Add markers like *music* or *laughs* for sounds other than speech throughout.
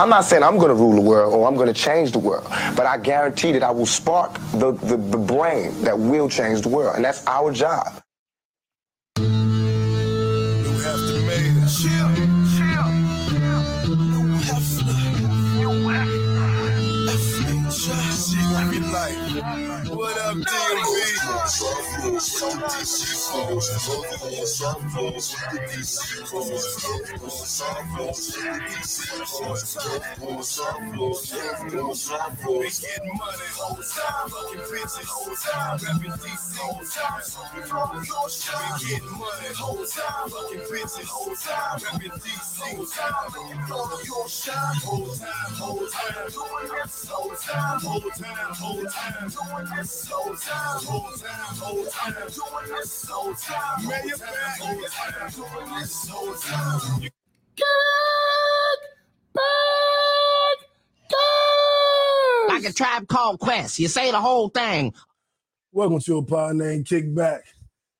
I'm not saying I'm going to rule the world or I'm going to change the world, but I guarantee that I will spark the, the, the brain that will change the world. And that's our job. Whole time, whole time, whole time. Whole time, whole time, whole time. Your shine whole time, whole time, doing this time. Man, you're back, this time. Like a tribe called Quest. You say the whole thing. Welcome to a pod named Kickback.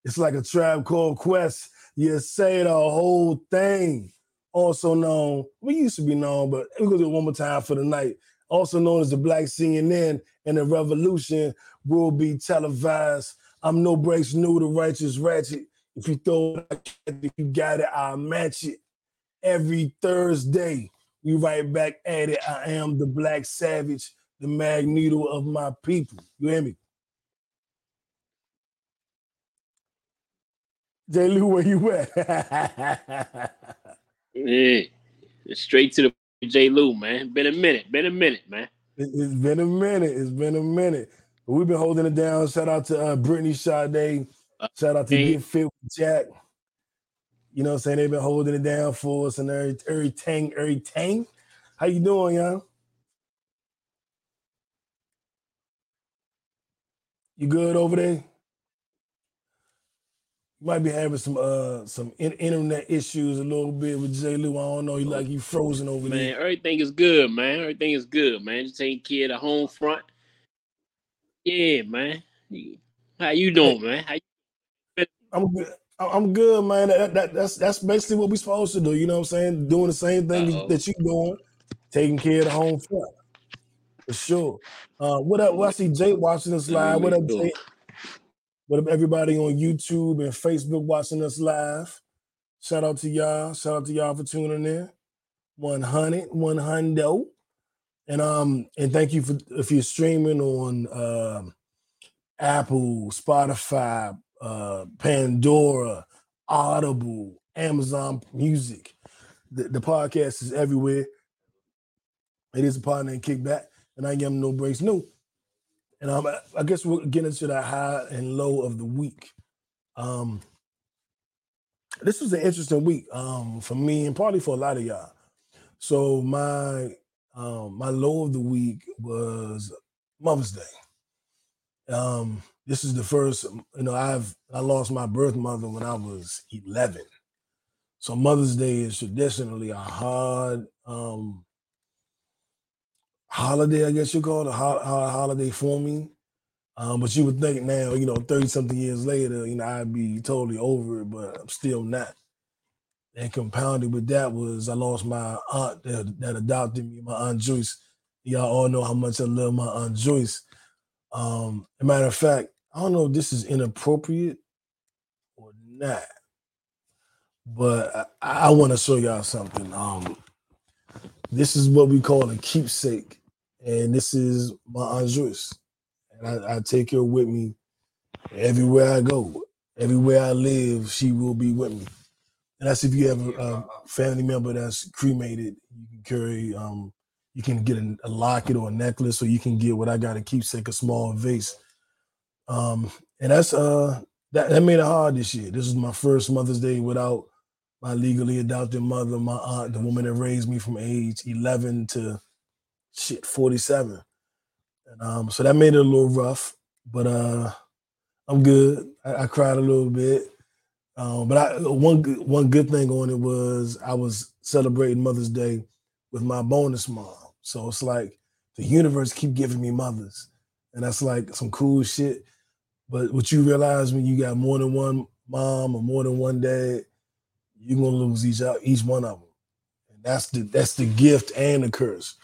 It's like a tribe called Quest. You say the whole thing. Also known, we used to be known, but we're gonna do it one more time for the night. Also known as the Black CNN and the Revolution will be televised. I'm no breaks new, the righteous ratchet. If you throw it, if you got it, I'll match it. Every Thursday, we right back at it. I am the Black Savage, the magneto of my people. You hear me? J. Lew, where you at? *laughs* Yeah. Straight to the J. Lew, man. Been a minute. Been a minute, man. It- It's been a minute. It's been a minute. But we've been holding it down. Shout out to uh, Brittany Sade. Shout out to hey. Get Fit with Jack. You know what I'm saying? They've been holding it down for us and every everything, everything. How you doing, y'all? You good over there? You might be having some uh some in- internet issues a little bit with Jay Lew. I don't know. You like you frozen over Man, there. everything is good, man. Everything is good, man. Just taking care of the home front. Yeah, man. How you doing, man? How you, I'm good. I'm good, man. That, that, that's that's basically what we're supposed to do. You know what I'm saying? Doing the same thing Uh-oh. that you're doing, taking care of the home front. For sure. Uh, what up? Well, I see Jake watching us live. What up. Jake? What up, everybody on YouTube and Facebook watching us live? Shout out to y'all. Shout out to y'all for tuning in. 100, 100. And um, and thank you for if you're streaming on um Apple, Spotify, uh, Pandora, Audible, Amazon Music. The, the podcast is everywhere. It is a partner named Kickback, and I am No Breaks New. And um, I guess we're getting into the high and low of the week. Um, this was an interesting week um, for me and probably for a lot of y'all. So my um, my low of the week was Mother's Day. Um, this is the first, you know, I've I lost my birth mother when I was 11. So Mother's Day is traditionally a hard um holiday, I guess you call it a ho- hard holiday for me. Um, but you would think now, you know, 30 something years later, you know, I'd be totally over it, but I'm still not. And compounded with that was I lost my aunt that, that adopted me, my aunt Joyce. Y'all all know how much I love my aunt Joyce. Um, a matter of fact, I don't know if this is inappropriate or not, but I, I want to show y'all something. Um, this is what we call a keepsake, and this is my aunt Joyce, and I, I take her with me everywhere I go, everywhere I live. She will be with me, and that's if you have a, a family member that's cremated. You can carry, um, you can get a, a locket or a necklace, or you can get what I got a keepsake, a small vase. Um, and that's uh that, that made it hard this year. This is my first Mother's Day without my legally adopted mother, my aunt, the woman that raised me from age 11 to shit 47. And um, so that made it a little rough, but uh, I'm good. I, I cried a little bit. Um, but I, one one good thing on it was I was celebrating Mother's Day with my bonus mom. So it's like the universe keep giving me mothers, and that's like some cool shit. But what you realize when you got more than one mom or more than one dad, you're gonna lose each each one of them. And that's the that's the gift and the curse.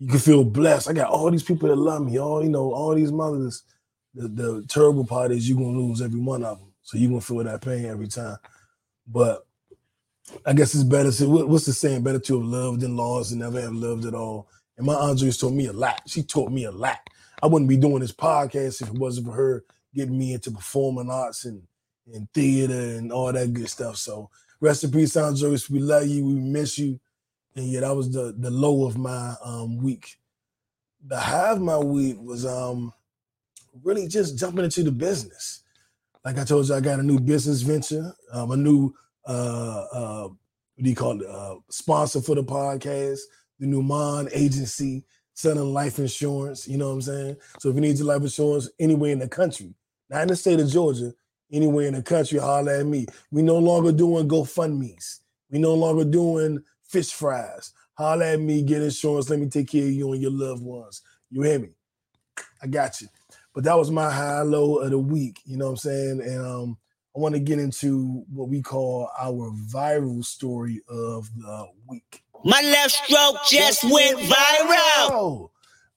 You can feel blessed. I got all these people that love me, all you know, all these mothers. The, the terrible part is you're gonna lose every one of them. So you're gonna feel that pain every time. But I guess it's better to what's the saying? Better to have loved than lost and never have loved at all. And my Andres taught me a lot. She taught me a lot. I wouldn't be doing this podcast if it wasn't for her getting me into performing arts and, and theater and all that good stuff. So rest in peace, Andres. We love you. We miss you. And yeah, that was the the low of my um week. The high of my week was um really just jumping into the business. Like I told you, I got a new business venture, um, a new uh uh what do you call it? Uh sponsor for the podcast, the new Mon agency selling life insurance. You know what I'm saying? So if you need your life insurance anywhere in the country, not in the state of Georgia, anywhere in the country, holler at me. We no longer doing GoFundMe's. We no longer doing fish fries. Holler at me, get insurance. Let me take care of you and your loved ones. You hear me? I got you. But that was my high low of the week. You know what I'm saying? And um, I want to get into what we call our viral story of the week. My left stroke just went viral.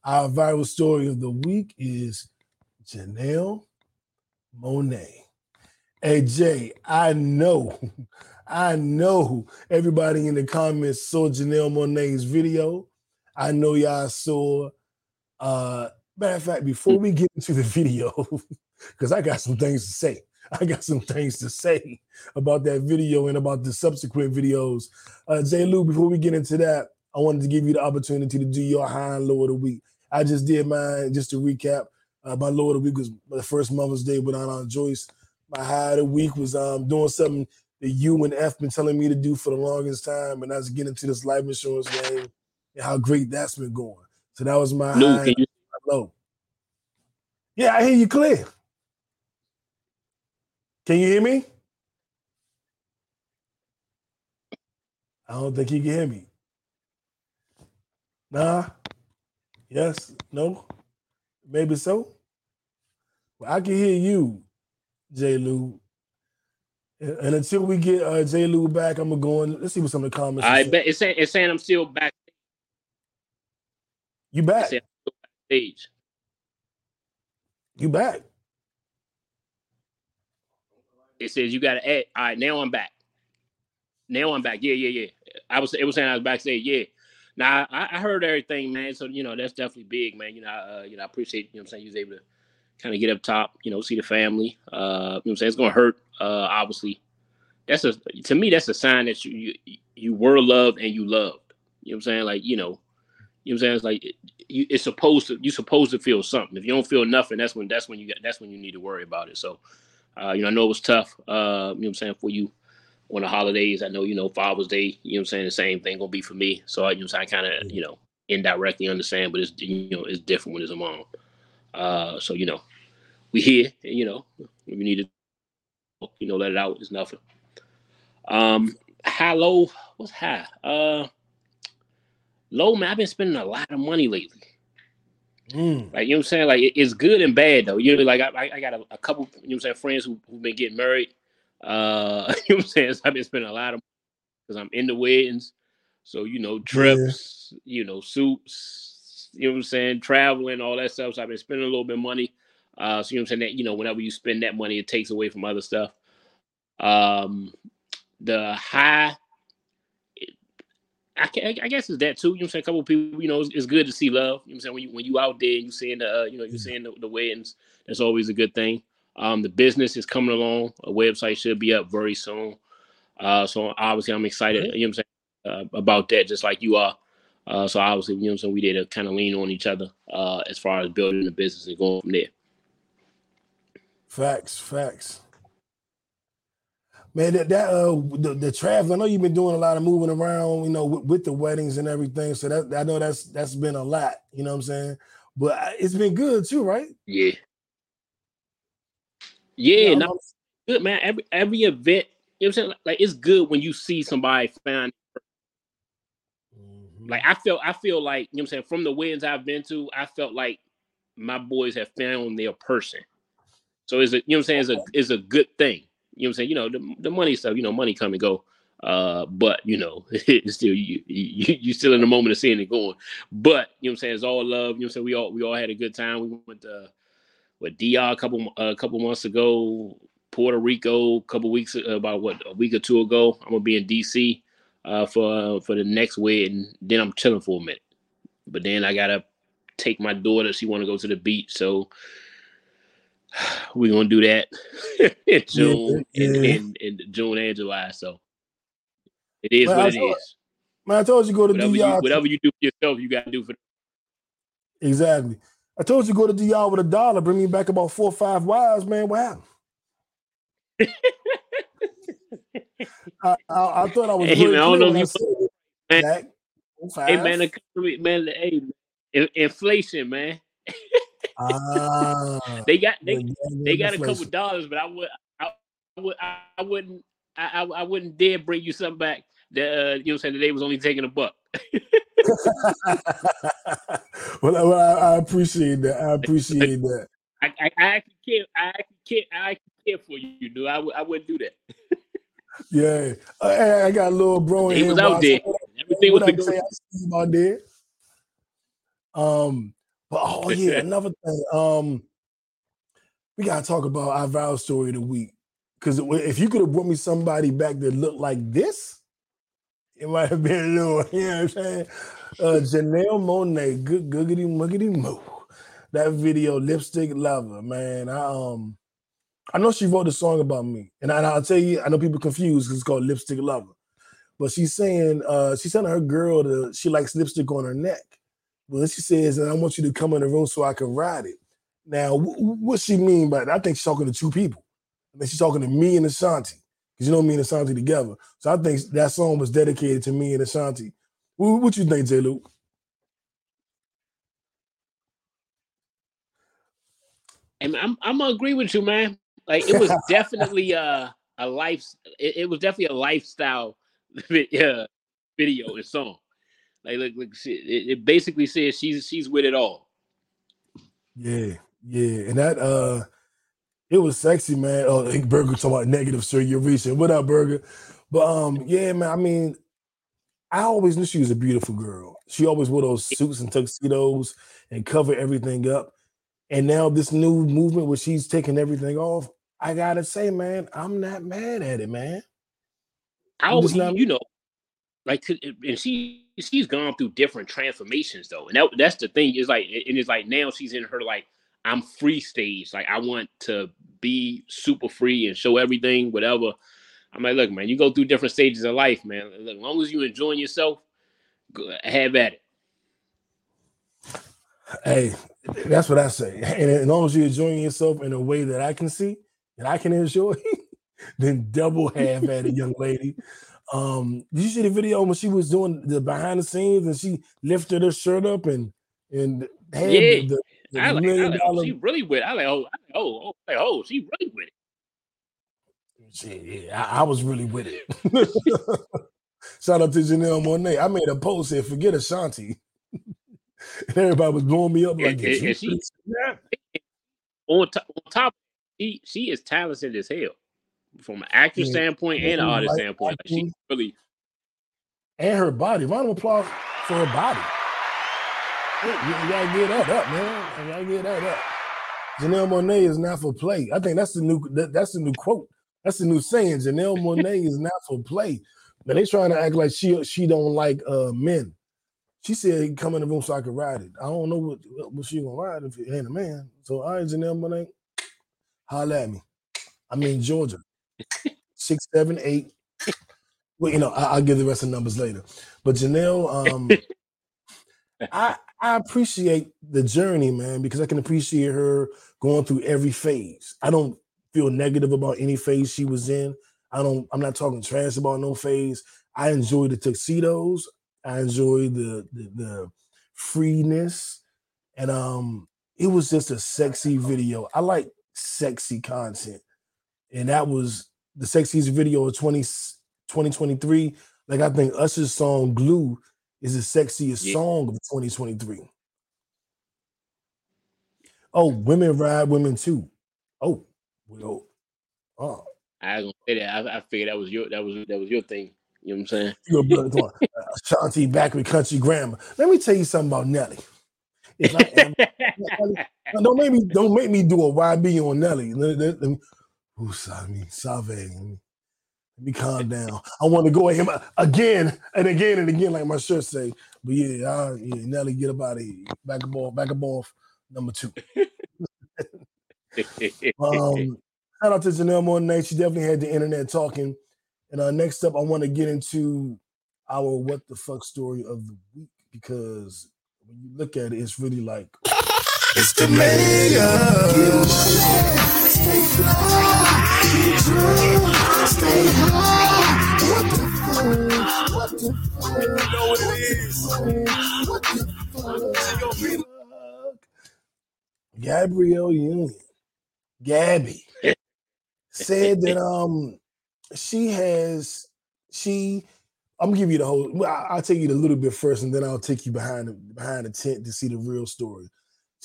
Our viral story of the week is Janelle Monae. Hey Jay, I know, *laughs* I know everybody in the comments saw Janelle Monae's video. I know y'all saw. Uh, matter of fact, before we get into the video, *laughs* because I got some things to say. I got some things to say about that video and about the subsequent videos. Uh, Jay Lou, before we get into that, I wanted to give you the opportunity to do your high and low of the week. I just did mine. Just to recap, uh, my low of the week was the first Mother's Day with Aunt Joyce. My high of the week was um, doing something that you and F been telling me to do for the longest time, and that's getting into this life insurance game and how great that's been going. So that was my Lou, high can you low. Yeah, I hear you clear. Can you hear me? I don't think you can hear me. Nah. Yes. No. Maybe so. Well, I can hear you, J. Lew. And until we get uh, J. Lew back, I'm gonna go in. Let's see what some of the comments. I bet it's saying it's saying I'm still back. You back? Said- You back? It says you got to add. All right, now I'm back. Now I'm back. Yeah, yeah, yeah. I was. It was saying I was back. backstage. Yeah. Now I, I heard everything, man. So you know that's definitely big, man. You know, I, uh, you know, I appreciate. You know, what I'm saying you was able to kind of get up top. You know, see the family. Uh, you know, what I'm saying it's gonna hurt. Uh, obviously, that's a to me that's a sign that you you, you were loved and you loved. You know what I'm saying? Like you know, you know what I'm saying? It's like it, you, it's supposed to. You're supposed to feel something. If you don't feel nothing, that's when that's when you get that's when you need to worry about it. So, uh, you know, I know it was tough. Uh, you know what I'm saying for you on the holidays. I know you know Father's Day. You know what I'm saying the same thing gonna be for me. So you know, I kind of you know indirectly understand, but it's you know it's different when it's a mom. Uh, so you know, we here. And, you know, we need to you know let it out. It's nothing. Um, low. What's high? Uh, low man. I've been spending a lot of money lately. Mm. Like you know what I'm saying? Like it's good and bad though. You know, like I, I- got a, a couple, you know what I'm saying, friends who who've been getting married. Uh *laughs* you know what I'm saying? So I've been spending a lot of because I'm into weddings. So, you know, trips, you know, suits, you know what I'm saying, traveling, all that stuff. So I've been spending a little bit of money. Uh so you know what I'm saying that, you know, whenever you spend that money, it takes away from other stuff. Um the high I, can, I guess it's that too. You know what I'm saying? A couple of people, you know, it's, it's good to see love. You know what I'm saying? When you when you out there you seeing the uh, you know, you seeing the, the weddings, that's always a good thing. Um, the business is coming along. A website should be up very soon. Uh, so obviously I'm excited, you know what I'm saying, uh, about that, just like you are. Uh, so obviously, you know what I'm saying, we did to kind of lean on each other uh, as far as building the business and going from there. Facts, facts. Man, that, that uh the, the travel, I know you've been doing a lot of moving around, you know, with, with the weddings and everything. So that I know that's that's been a lot, you know what I'm saying? But it's been good too, right? Yeah. Yeah, Yeah, no, good man. Every every event, you know what I'm saying? Like it's good when you see somebody find Mhm. like I felt I feel like, you know what I'm saying, from the weddings I've been to, I felt like my boys have found their person. So it's a you know what I'm saying, it's a it's a good thing. You know what I'm saying? You know, the, the money stuff, you know, money come and go. Uh, but you know, *laughs* it's still you, you you still in the moment of seeing it going. But you know what I'm saying? It's all love. You know what I'm saying? We all we all had a good time. We went to with DR a couple a couple months ago, Puerto Rico a couple weeks about what a week or two ago. I'm gonna be in DC uh, for for the next wedding. Then I'm chilling for a minute. But then I gotta take my daughter. She want to go to the beach, so we're gonna do that in June Yeah, in, yeah. in, in June and July. So it is Well, what I it thought- is. Man, I told you go to Whatever you, DR. whatever you do for yourself, you gotta do for. Exactly. I told you go to DR with a dollar, bring me back about four or five wives, man. What happened? *laughs* I, I, I thought I was Hey, man, I don't know if said you- it, Jack. Hey man, the economy, man, hey, inflation, man. *laughs* Ah, They got they, they got a couple dollars, but I would I, I would I wouldn't I, I I wouldn't dare bring you something back that uh, you know what I'm saying that they was only taking a buck. *laughs* well, I, well, I, I appreciate that. I *laughs* appreciate that. I, I, I actually care I actually care I actually care for you, dude. I, would- I wouldn't do that. Yeah, uh, I got a little bro He was out there. Everything was up, to go. I see you out there. Um, but oh yeah, *laughs* another thing. Um, we gotta talk about our viral story of the week. Because if you could have brought me somebody back that looked like this, it might have been a little, *laughs* you know what I'm saying? Uh Janelle Monae, good googity muggity moo. That video, lipstick lover, man. I um I know she wrote a song about me. And, I, will tell you, I know people confused because it's called Lipstick Lover. But she's saying, uh, she's telling her girl that she likes lipstick on her neck. Well, then she says, and I want you to come in the room so I can ride it. Now, wh- wh- what she mean by that? I think she's talking to two people. I think she's talking to me and Ashanti. Because you know me and Ashanti together. So I think that song was dedicated to me and Ashanti. What, what you think, J. Luke? And I'm I'm gonna agree with you, man. Like it was *laughs* definitely uh, a life. It, it was definitely a lifestyle *laughs* uh, video and song. Like look, look, she, it, it basically says she's she's with it all. Yeah, yeah. And that uh it was sexy, man. Oh, Ink Burger talking about negative, sir. You're reaching. What up, Burger? But um, yeah, man. I mean, I always knew she was a beautiful girl. She always wore those suits and tuxedos and cover everything up. And now this new movement where she's taking everything off, I gotta say, man, I'm not mad at it, man. I always, not- you know, like, and she she's gone through different transformations though, and that that's the thing is like, and it's like now she's in her like I'm free stage. Like I want to be super free and show everything, whatever. I'm like, look, man, you go through different stages of life, man. As long as you enjoying yourself, have at it. Hey, that's what I say. And as long as you're enjoying yourself in a way that I can see and I can enjoy, *laughs* then double half at it, young lady. Um, did you see the video when she was doing the behind the scenes and she lifted her shirt up and and had Yeah. the, the, the I like, I million like oh, dollar she really with. it. I like, oh, I like, oh, oh, like, oh, she really with it. Yeah, I, I was really with it. *laughs* Shout out to Janelle Monae. I made a post said, forget Ashanti. *laughs* and everybody was blowing me up like this. and- and she- On top, on top, she she is talented as hell from an actor Yeah. standpoint and an artist like standpoint. Like, she really and her body. Round of applause for her body. Yeah, you, gotta get that up, man. You gotta get that up. Janelle Monae is not for play. I think that's the new that, that's the new quote. That's the new saying. Janelle Monae is not for play. But they trying to act like she she don't like uh men. She said, "Come in the room so I can ride it." I don't know what what she gonna ride if it ain't a man. So, I all right, Janelle Monae, holla at me. I mean Georgia, six seven eight. Well, you know, I, I'll give the rest of the numbers later. But Janelle, um, *laughs* I I appreciate the journey, man, because I can appreciate her going through every phase. I don't feel negative about any phase she was in. I don't. I'm not talking trash about no phase. I enjoy the tuxedos. I enjoy the the, the freeness, and um, it was just a sexy video. I like sexy content, and that was the sexiest video of 20, 2023. Like I think Usher's song "Glu" is the sexiest Yeah. song of 2023. Oh, women ride women too. Oh, well, oh, I was gonna say that. I, I figured that was your that was that was your thing. You know what I'm saying? *laughs* You go, brother, come on. Uh, Ashanti back with country grammar. Let me tell you something about Nelly. Am, *laughs* don't make me don't make me do a YB on Nelly. Let, let, let ooh, I mean, Save. Let me, let me calm down. I want to go at him again and again and again, like my shirt say. But yeah, I, yeah Nelly, get up out of here. Back a ball, back a ball, number two. *laughs* Um, shout out to Janelle Monae. She definitely had the internet talking. And uh, next up, I want to get into our what the fuck story of the week because when you look at it, it's really like It's the mayor. Gabrielle Union, Gabby, said that um she has she I'm gonna give you the whole. I'll take you a little bit first, and then I'll take you behind the behind the tent to see the real story.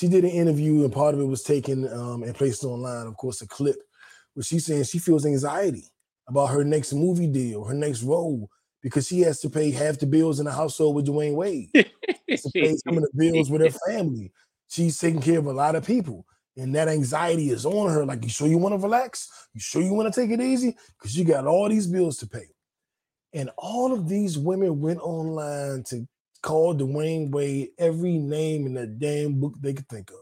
She did an interview, and part of it was taken um, and placed online. Of course, a clip where she's saying she feels anxiety about her next movie deal, her next role, because she has to pay half the bills in the household with Dwyane Wade. To pay some of the bills with her family. She's taking care of a lot of people, and that anxiety is on her. Like, you sure you want to relax? You sure you want to take it easy? Because you got all these bills to pay. And all of these women went online to call Dwyane Wade every name in the damn book they could think of.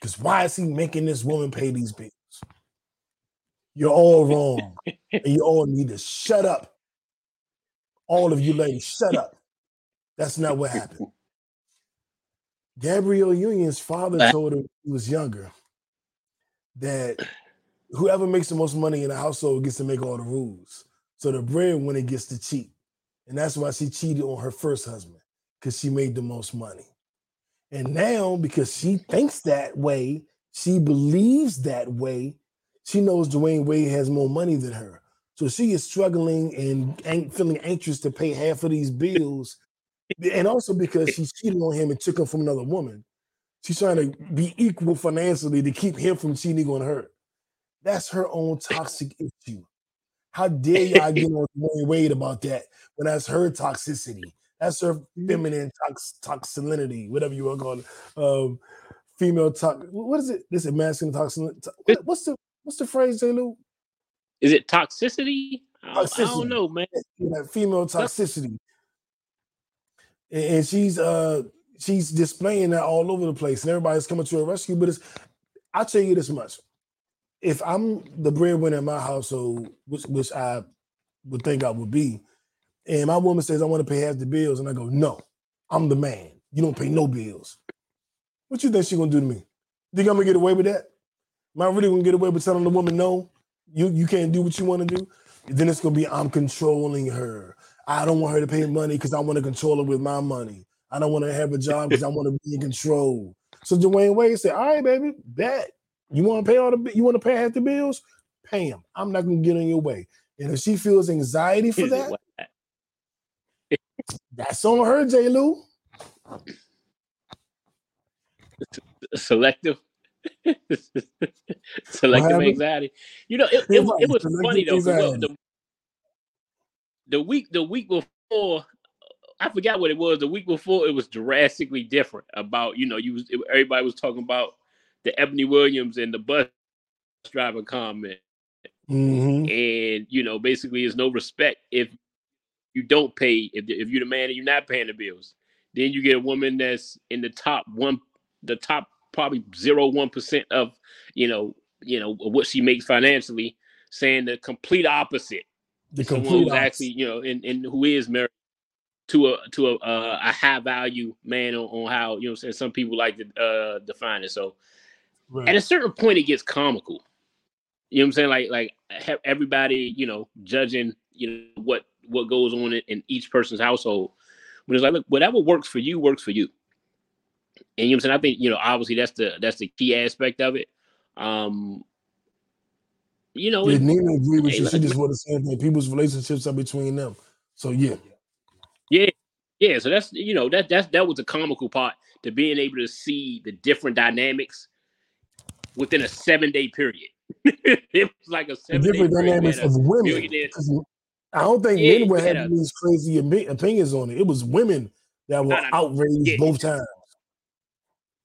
Because why is he making this woman pay these bills? You're all wrong. and you all need to shut up. All of you ladies, shut up. That's not what happened. Gabrielle Union's father told her when he was younger that whoever makes the most money in the household gets to make all the rules. So the breadwinner gets to cheat. And that's why she cheated on her first husband, because she made the most money. And now, because she thinks that way, she believes that way, she knows Dwyane Wade has more money than her. So she is struggling and feeling anxious to pay half of these bills. And also because she cheated on him and took him from another woman. She's trying to be equal financially to keep him from cheating on her. That's her own toxic issue. How dare y'all *laughs* get on Dwyane Wade about that when that's her toxicity? That's her feminine tox toxicity, whatever you want to call it. Um, female tox. What is it? This is masculine toxin. What, what's the what's the phrase, J. Lew? Is it toxicity? I, I don't know, man. Yeah, female toxicity. And, and she's uh she's displaying that all over the place, and everybody's coming to her rescue. But it's I'll tell you this much: if I'm the breadwinner in my household, which which I would think I would be, and my woman says I want to pay half the bills, and I go, no, I'm the man. You don't pay no bills. What you think she gonna do to me? Think I'm gonna get away with that? Am I really gonna get away with telling the woman no? You you can't do what you want to do? Then it's gonna be I'm controlling her. I don't want her to pay money because I want to control her with my money. I don't want to have a job because I want to be in control. So Dwyane Wade said, "All right, baby, bet you want to pay all the you want to pay half the bills, pay them. I'm not gonna get in your way." And if she feels anxiety for that, *laughs* that's on her, J. Lew. *laughs* selective *laughs* selective anxiety. You know, it, Yeah, it, was- it was funny though. The, the week the week before, I forgot what it was. The week before, it was drastically different. About you know, you was everybody was talking about the Ebony Williams and the bus driver comment, Mhm. and you know, basically, there's no respect if you don't pay. If if you're the man and you're not paying the bills, then you get a woman that's in the top one, the top probably zero one percent of you know, you know what she makes financially, saying the complete opposite. The Someone complete who's actually you know, and, and who is married to a to a uh, a high value man on, on how you know some people like to uh, define it. So Right. at a certain point, it gets comical. You know what I'm saying? Like like have everybody you know judging you know what what goes on in, each person's household. But it's like, look, whatever works for you works for you. And you know what I'm saying? I think you know obviously that's the that's the key aspect of it. Um, you know, Yeah, Nina agree with Hey, you. She just wanted the same thing. People's relationships are between them. So yeah, Yeah, yeah. So that's you know that that's that was the comical part to being able to see the different dynamics within a seven day period. *laughs* it was like a seven day different period. dynamics of women. I don't think Yeah, men were having these crazy opinions on it. It was women that were No, no, outraged Yeah. both times.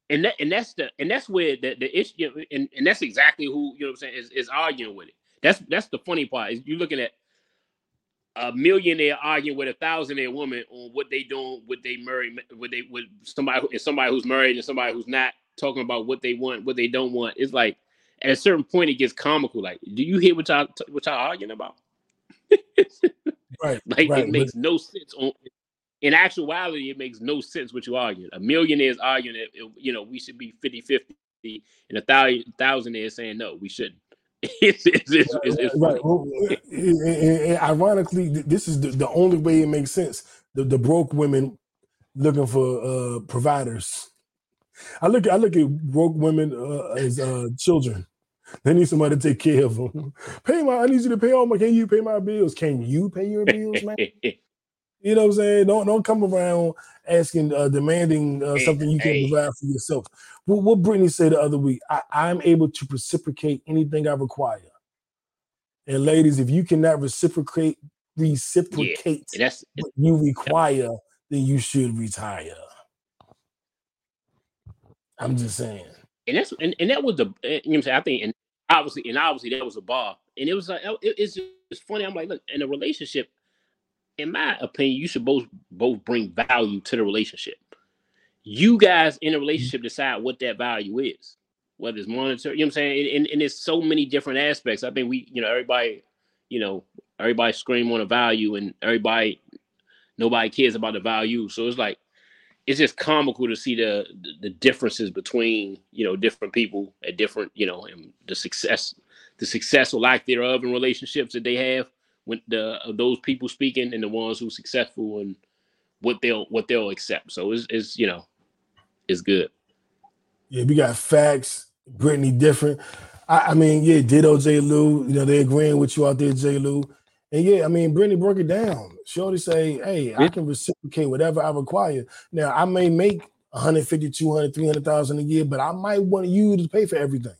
and that and that's the and that's where the the issue and, and that's exactly who you know what I'm saying is, is arguing with it. That's that's the funny part is you're looking at a millionaire arguing with a thousandaire woman on what they doing, what they marry, what they with somebody who- somebody who's married and somebody who's not talking about what they want, what they don't want. It's like at a certain point it gets comical. Like, do you hear what y'all what y'all arguing about? *laughs* Right. Like right. it makes no sense. On in actuality, it makes no sense what you arguing. A millionaire is arguing that you know we should be 50-50, and a thousand thousandaire is saying no, we shouldn't. *laughs* it's, it's, it's, it's, it's funny. right. Well, ironically, this is the, the only way it makes sense. The, the broke women looking for uh, providers. I look I look at broke women uh, as uh, children. They need somebody to take care of them. *laughs* Pay my. I need you to pay all my. Can you pay my bills? Can you pay your bills, man? *laughs* You know what I'm saying? Don't don't come around asking, uh, demanding uh, Hey, something you can hey. provide for yourself. What, what Brittany said the other week, I, I'm able to reciprocate anything I require. And ladies, if you cannot reciprocate, reciprocate And that's what you require, then you should retire. I'm just saying. and that's and, and that was the eh, you know what I'm saying. I think and obviously and obviously that was a bar, and it was like it, it's just funny. I'm like, look, in a relationship, in my opinion, you should both both bring value to the relationship. You guys in a relationship decide what that value is, whether it's monetary. You know what I'm saying? And, and there's so many different aspects. I think we, you know, everybody, you know, everybody scream on a value, and everybody, nobody cares about the value. So it's like it's just comical to see the, the differences between you know different people at different you know and the success the success or lack thereof in relationships that they have when the those people speaking and the ones who successful and what they'll what they'll accept so it's, it's you know it's good Yeah, we got facts. Brittany different. I, I mean, yeah, ditto J. Lew. You know, they're agreeing with you out there, J. Lew. And yeah, I mean, Brittany broke it down. She already say, hey, I can reciprocate whatever I require. Now, I may make 150, 200, 300,000 a year, but I might want you to pay for everything.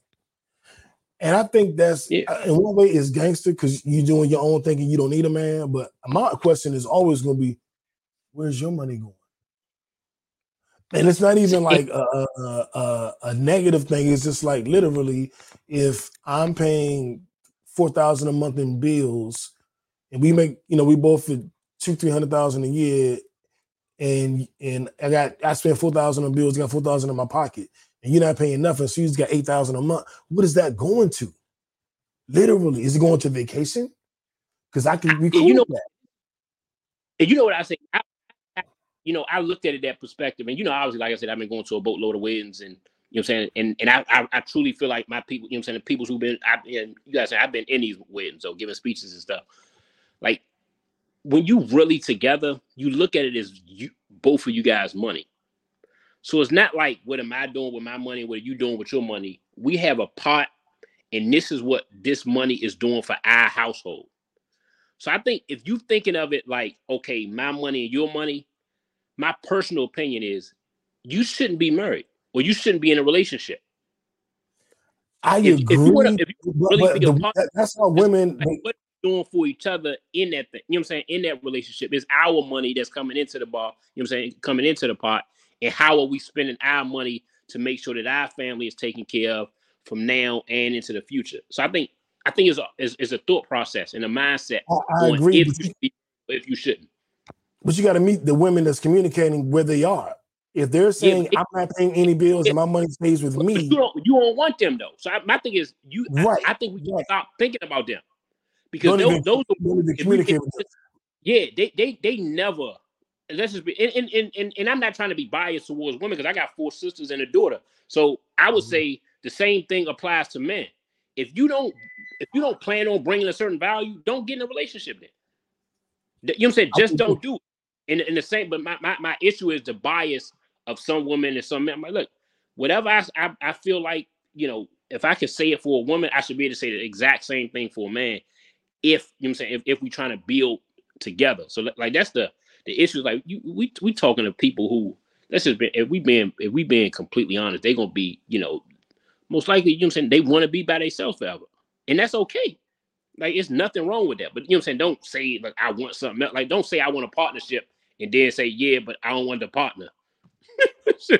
And I think that's, Yeah. uh, in one way, it's gangster because you're doing your own thing and you don't need a man. But my question is always going to be, where's your money going? And it's not even like a, a, a, a- a negative thing. It's just like literally, if I'm paying four thousand a month in bills, and we make, you know, we both for two, three hundred thousand a year, and and I got I spent four thousand on bills, got four thousand in my pocket, and you're not paying nothing, so you just got eight thousand a month. What is that going to? Literally, is it going to vacation? Because I can recoup you know- that. and you know what i say I, I- you know i looked at it that perspective and you know obviously like i said i've been going to a boatload of weddings and you know what I'm saying? And and I, I I truly feel like my people, you know what I'm saying, the people who've been I you guys say I've been in these weddings, so giving speeches and stuff. Like when you really together, you look at it as you both of you guys' money. So it's not like what am I doing with my money? What are you doing with your money? We have a pot, and this is what this money is doing for our household. So I think if you're thinking of it like, okay, my money and your money, my personal opinion is you shouldn't be married or you shouldn't be in a relationship. I If- agree. if you wanna- if you really but a the- that's how women. Like, what we're doing for each other in that thing, you know what I'm saying? In that relationship, It's our money that's coming into the bar, you know what I'm saying, coming into the pot, and how are we spending our money to make sure that our family is taken care of from now and into the future? So I think I think it's a it's, it's a thought process and a mindset I, I agree. if you, you, should be- if you shouldn't. but you got to meet the women that's communicating where they are. If they're saying it- I'm not paying any bills and my money stays with me, you don't you don't want them though. So I, my thing is you I- Right, I, think we can right. stop thinking about them because those, even, those are don't even if communicate if- yeah, they they they never. Let's just be and and, and, and, and I'm not trying to be biased towards women because I got four sisters and a daughter. So I would Mhm. say the same thing applies to men. If you don't if you don't plan on bringing a certain value, don't get in a relationship then. You know what I'm saying? Just don't do it. And in the same, but my, my my issue is the bias of some women and some men. I'm like, look, whatever I I feel like you know, if I could say it for a woman, I should be able to say the exact same thing for a man. If you know what I'm saying, if, if we're trying to build together, so like that's the the issue. is Like you, we we talking to people who let's just be if we being if we being completely honest, they're gonna be you know most likely you know I'm saying they want to be by themselves forever, and that's okay. Like it's nothing wrong with that. But you know what I'm saying? Don't say like I want something else. Like don't say I want a partnership and then say yeah, but I don't want the partner. *laughs*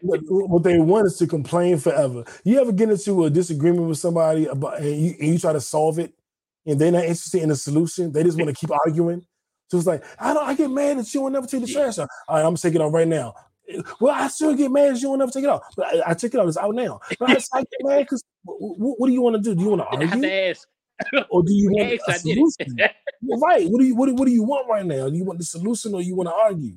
What what they want is to complain forever. You ever get into a disagreement with somebody about and you, and you try to solve it, and they're not interested in the solution. They just want to keep arguing. So it's like I don't. I get mad that you will never take the trash out. All right, I'm gonna take it out right now. Well, I still get mad that you will never take it out, but I, I took it out. It's out now. But I, I get mad because what, what do you want to do? Do you want to *laughs* argue? I have to ask. or do you *laughs* want a solution? Right. What do you what, do- what do you want right now? Do you want the solution or you want to argue?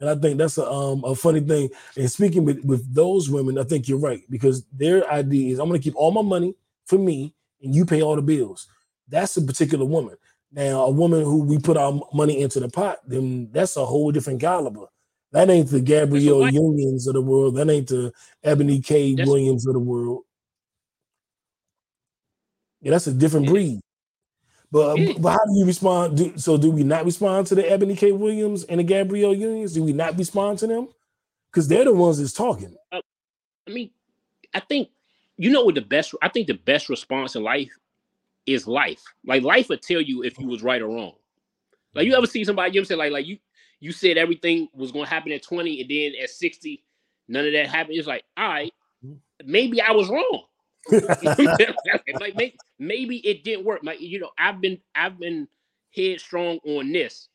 And I think that's a um a funny thing. And speaking with, with those women, I think you're right because their idea is I'm gonna keep all my money for me and you pay all the bills. That's a particular woman. Now, a woman who we put our money into the pot, then that's a whole different caliber. That ain't the Gabrielle. Unions of the world. That ain't the Ebony K. That's- Williams of the world. Yeah, that's a different breed. But, um, but how do you respond? Do, so do we not respond to the Ebony K. Williams and the Gabrielle Unions? Do we not respond to them? Because they're the ones that's talking. Uh, I mean, I think you know what the best. I think the best response in life is life. Like life would tell you if you was right or wrong. Like you ever see somebody you know what I'm saying like like you you said everything was to happen at 20 and then at 60 none of that happened. It's like all right, mm. maybe I was wrong. *laughs* *laughs* like maybe, maybe it didn't work. Like you know, I've been I've been headstrong on this.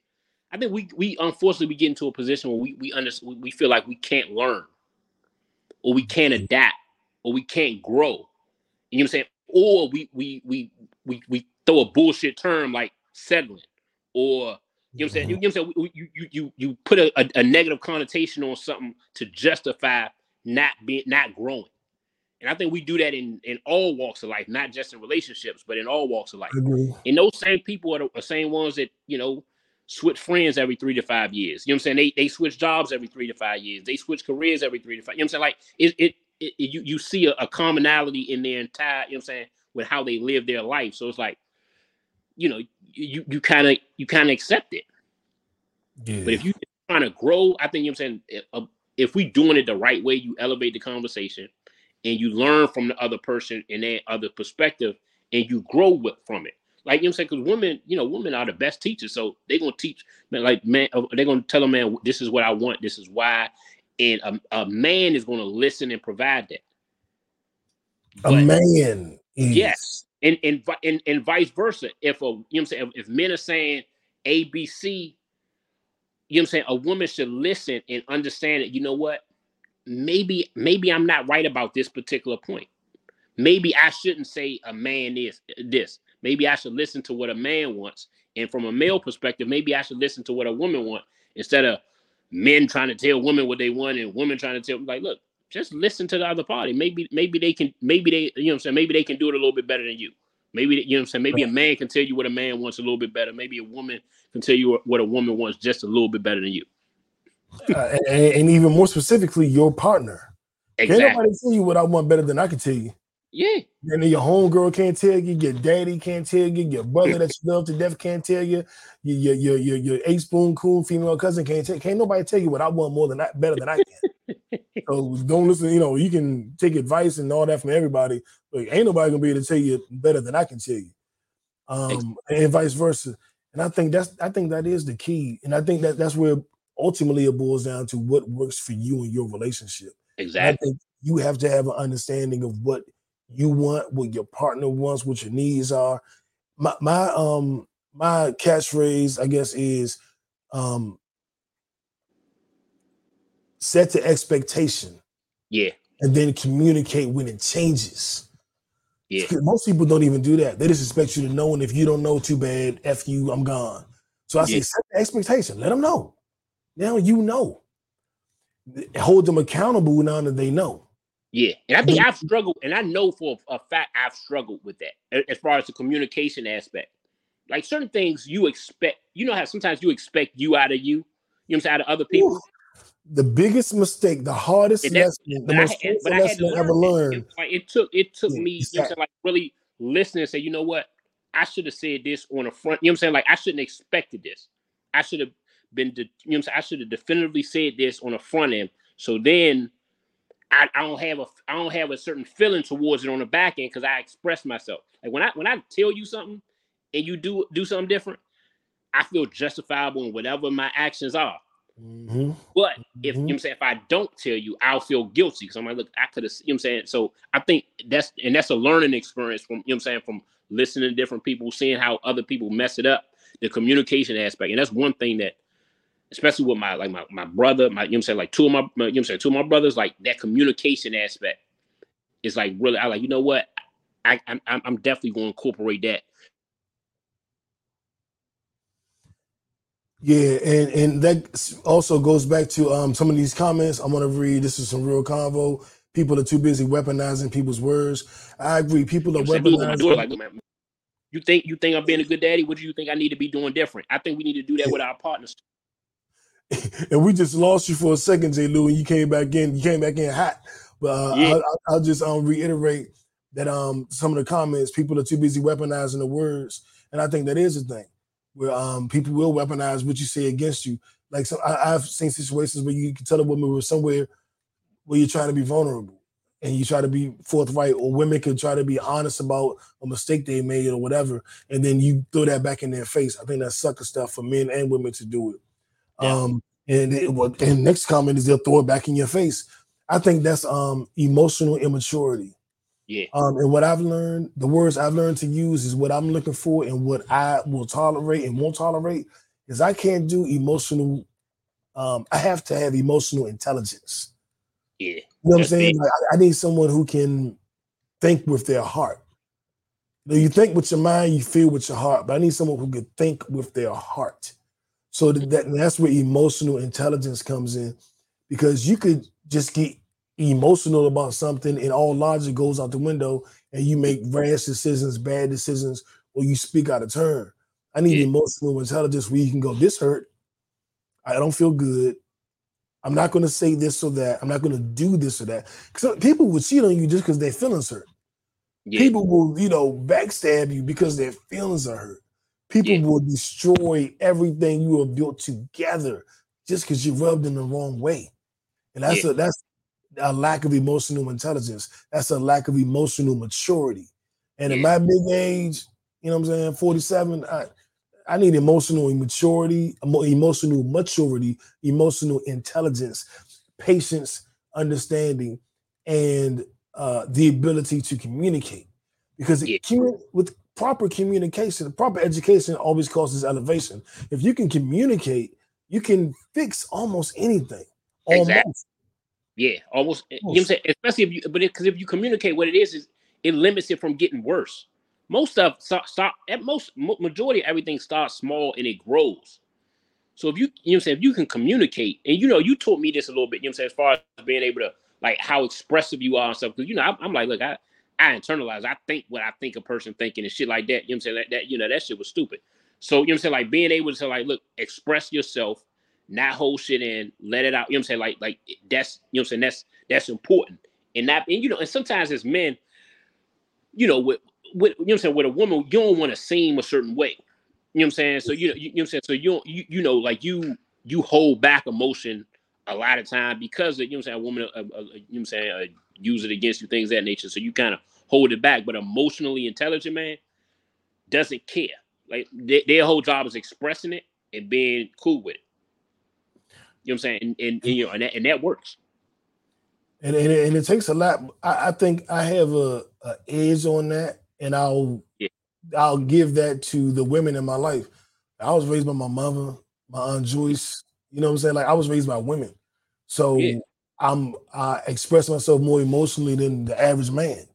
I think we we unfortunately we get into a position where we we under, we feel like we can't learn, or we can't mm. adapt, or we can't grow. You know what I'm saying? Or we we we we we throw a bullshit term like settling, or you know what I'm saying? You, you know what I'm saying? You you you you put a, a, a negative connotation on something to justify not being not growing. And I think we do that in in all walks of life, not just in relationships, but in all walks of life. And those same people are the, the same ones that, you know, switch friends every three to five years. You know what I'm saying? They they switch jobs every three to five years. They switch careers every three to five. You know what I'm saying? Like it it, it you you see a, a commonality in their entire, you know what I'm saying, with how they live their life. So it's like, you know, you you kind of you kind of accept it. Yeah. But if you're trying to grow, I think you know what I'm saying if, uh, if we doing it the right way, you elevate the conversation and you learn from the other person and their other perspective and you grow with from it. Like you know what I'm saying? Because women, you know, women are the best teachers. So they're gonna teach man, like man, uh, they're gonna tell a man this is what I want, this is why. And a, a man is gonna listen and provide that. a man is. Yes. And and and, and vice versa. If a you know what I'm saying, if, if men are saying A, B, C, you know what I'm saying, a woman should listen and understand that, you know what? Maybe, maybe I'm not right about this particular point. Maybe I shouldn't say a man is this. Maybe I should listen to what a man wants. And from a male perspective, maybe I should listen to what a woman wants instead of men trying to tell women what they want and women trying to tell like, look, just listen to the other party. Maybe, maybe they can, maybe they, you know what I'm saying, maybe they can do it a little bit better than you. Maybe you know what I'm saying. Maybe a man can tell you what a man wants a little bit better. Maybe a woman can tell you what- a woman wants just a little bit better than you. Uh, and, and even more specifically, your partner. Can't nobody tell you what I want better than I can tell you. Yeah. And then your homegirl can't tell you, your daddy can't tell you, your brother that you love to death can't tell you, your your your your, eight spoon cool female cousin can't tell. Can't nobody tell you what I want more than that, better than I can. *laughs* so don't listen. You know, you can take advice and all that from everybody, but ain't nobody gonna be able to tell you better than I can tell you. Um, and vice versa. And I think that's I think that is the key. And I think that that's where ultimately it boils down to what works for you and your relationship. Exactly. you have to have an understanding of what you want, what your partner wants, what your needs are. My my um my catchphrase, I guess, is um set the expectation Yeah. and then communicate when it changes. Yeah. Most people don't even do that. They just expect you to know, and if you don't know, too bad. F you, I'm gone. So I say set the expectation. Let them know. Now you know. Hold them accountable now that they know. Yeah. And I think. I've struggled, and I know for a fact I've struggled with that as far as the communication aspect. Like certain things you expect, you know how sometimes you expect you out of you, you know what I'm saying, out of other people. Ooh, the biggest mistake, the hardest lesson, the most I had lesson I ever learned. It, like it took it took Yeah, me, you know like really listening and say, you know what, I should have said this on the front. You know what I'm saying? Like I shouldn't have expected this. I should have been, de- you know I'm saying? I should have definitively said this on the front end. So then I, I don't have a I don't have a certain feeling towards it on the back end because I express myself. Like when I when I tell you something and you do do something different, I feel justifiable in whatever my actions are. Mhm. But if you know I'm saying, if I don't tell you, I'll feel guilty because I'm like, look, I could have, you know what I'm saying? So I think that's and that's a learning experience from you know what I'm saying, from listening to different people, seeing how other people mess it up, the communication aspect. And that's one thing that especially with my like my, my brother, my you know what I'm saying, like two of my, my you know I'm saying, two of my brothers, like that communication aspect is like really I like, you know what? I I'm I'm definitely going to incorporate that. Yeah, and and that also goes back to um some of these comments. I'm gonna read. This is some real convo. People are too busy weaponizing people's words. I agree. People are know what I'm saying? Do it with my daughter, weaponizing. you think you think I'm being a good daddy? What do you think I need to be doing different? I think we need to do that with our partners. *laughs* and we just lost you for a second, J. Lew, and you came back in. You came back in hot. But uh, Yeah. I'll, I'll- I'll just um, reiterate that um, some of the comments, people are too busy weaponizing the words, and I think that is a thing where um, people will weaponize what you say against you. Like so, I, I've seen situations where you can tell a woman was somewhere where you're trying to be vulnerable and you try to be forthright, or women can try to be honest about a mistake they made or whatever, and then you throw that back in their face. I think that's sucker stuff for men and women to do it. Yeah. Um, and it, well, and next comment is they'll throw it back in your face. I think that's um emotional immaturity. Yeah. Um, and what I've learned, the words I've learned to use is what I'm looking for and what I will tolerate and won't tolerate is I can't do emotional. Um, I have to have emotional intelligence. Yeah. You know what I'm saying? Like, I- I need someone who can think with their heart. You, know, you think with your mind, you feel with your heart, but I need someone who can think with their heart. So that, that that's where emotional intelligence comes in, because you could just get emotional about something and all logic goes out the window and you make rash decisions, bad decisions, or you speak out of turn. I need Yeah. emotional intelligence where you can go, this hurt. I don't feel good. I'm not going to say this or that. I'm not going to do this or that. Because people will cheat on you just because their feelings hurt. Yeah. People will, you know, backstab you because their feelings are hurt. People Yeah. will destroy everything you have built together just because you rubbed in the wrong way. And that's Yeah. a that's a lack of emotional intelligence. That's a lack of emotional maturity. And at my big age, you know what I'm saying, 47, I, I need emotional maturity, emotional maturity, emotional intelligence, patience, understanding, and uh, the ability to communicate. Because Yeah. with proper communication, proper education always causes elevation. If you can communicate, you can fix almost anything. Exactly. Almost. Yeah, almost. You know what I'm saying? Especially if you, but because if you communicate what it is, is it limits it from getting worse. Most stuff stop, start at most majority of everything starts small and it grows. So if you, you know what I'm saying, if you can communicate, and you know, you taught me this a little bit, you know what I'm saying, as far as being able to like how expressive you are and stuff. Because you know, I'm, I'm like, look, I I internalize, I think what I think a person thinking and shit like that. You know what I'm saying? That, that you know, that shit was stupid. So you know what I'm saying, like being able to like, look, express yourself, not hold shit in, let it out. You know what I'm saying? Like, like that's you know what I'm saying, that's that's important. And that and you know, and sometimes as men, you know, with with you know what I'm saying, with a woman, you don't want to seem a certain way. You know what I'm saying? So you know, you, you know what I'm saying? So you you, you know, like you you hold back emotion a lot of time because of, you know what I'm saying, a woman uh, uh, you know what I'm saying, uh, use it against you, things that nature. So you kind of hold it back. But emotionally intelligent man doesn't care. Like they, their whole job is expressing it and being cool with it. You know what I'm saying? And, and, and, you know, and that, and that works. and and it, and it takes a lot. I, I think I have a, a edge on that, and I'll Yeah. I'll give that to the women in my life. I was raised by my mother, my aunt Joyce. You know what I'm saying? Like I was raised by women, so Yeah. I'm I express myself more emotionally than the average man.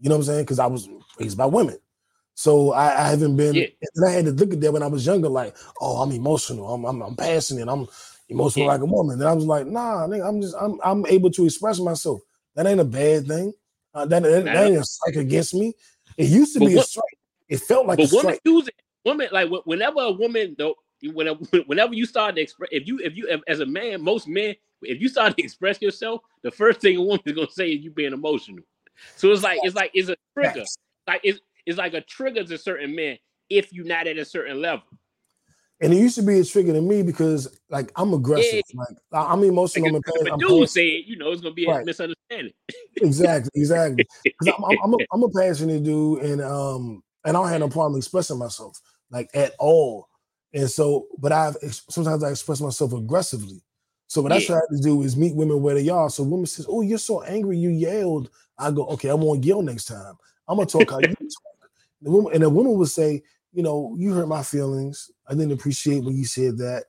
You know what I'm saying? Because I was raised by women. So I, I haven't been, Yeah. and I had to look at that when I was younger, like, oh, I'm emotional, I'm I'm, I'm passionate, I'm emotional Yeah. like a woman. And I was like, nah, nigga, I'm just I'm I'm able to express myself. That ain't a bad thing. Uh, that, that, that ain't a strike against me. It used to But be a strike. It felt like a but women strike. use it. Women like whenever a woman though, whenever *laughs* whenever you start to express, if you if you if, as a man, most men, if you start to express yourself, the first thing a woman is gonna say is you being emotional. So it's like it's like it's a trigger. Facts. Like it's it's like a trigger to certain men if you're not at a certain level. And it used to be a trigger to me because like I'm aggressive. Like I- I'm emotional. Like I'm, if, I'm a passionate. say it, you know, it's gonna be a misunderstanding. exactly, exactly. Because I'm, I'm, I'm, a, *laughs* I'm a passionate dude, and um, and I don't have no problem expressing myself like at all. And so, but I've sometimes I express myself aggressively. So what I Yeah. try to do is meet women where they are. So women says, "Oh, you're so angry, you yelled." I go, "Okay, I won't yell next time. I'm gonna talk how you *laughs* talk." The woman, and the woman would say, "You know, you hurt my feelings. I didn't appreciate when you said that,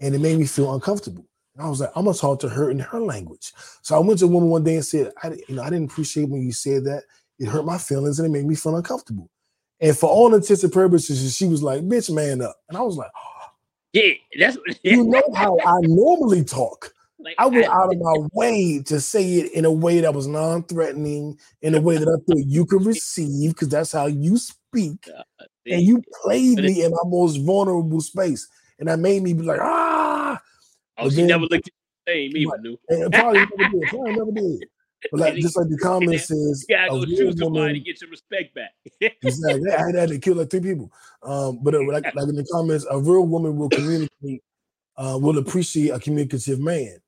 and it made me feel uncomfortable." And I was like, "I'm gonna talk to her in her language." So I went to a woman one day and said, "I, you know, I didn't appreciate when you said that. It hurt my feelings and it made me feel uncomfortable." And for all intents and purposes, she was like, "Bitch, man up," and I was like, oh, Yeah, that's "You know how I normally talk." *laughs* like, I went out of my way to say it in a way that was non-threatening, in a way that I thought you could *laughs* receive, because that's how you speak. And you played me in my most vulnerable space, and that made me be like, ah. Oh, but she then- never looked at the same either, Right. knew. And probably never did. Probably never did. But like, just like the comment says, You gotta go somebody to get your respect back. *laughs* Exactly. I had to kill like three people. Um, but uh, like, like in the comments, a real woman will communicate, uh, will appreciate a communicative man.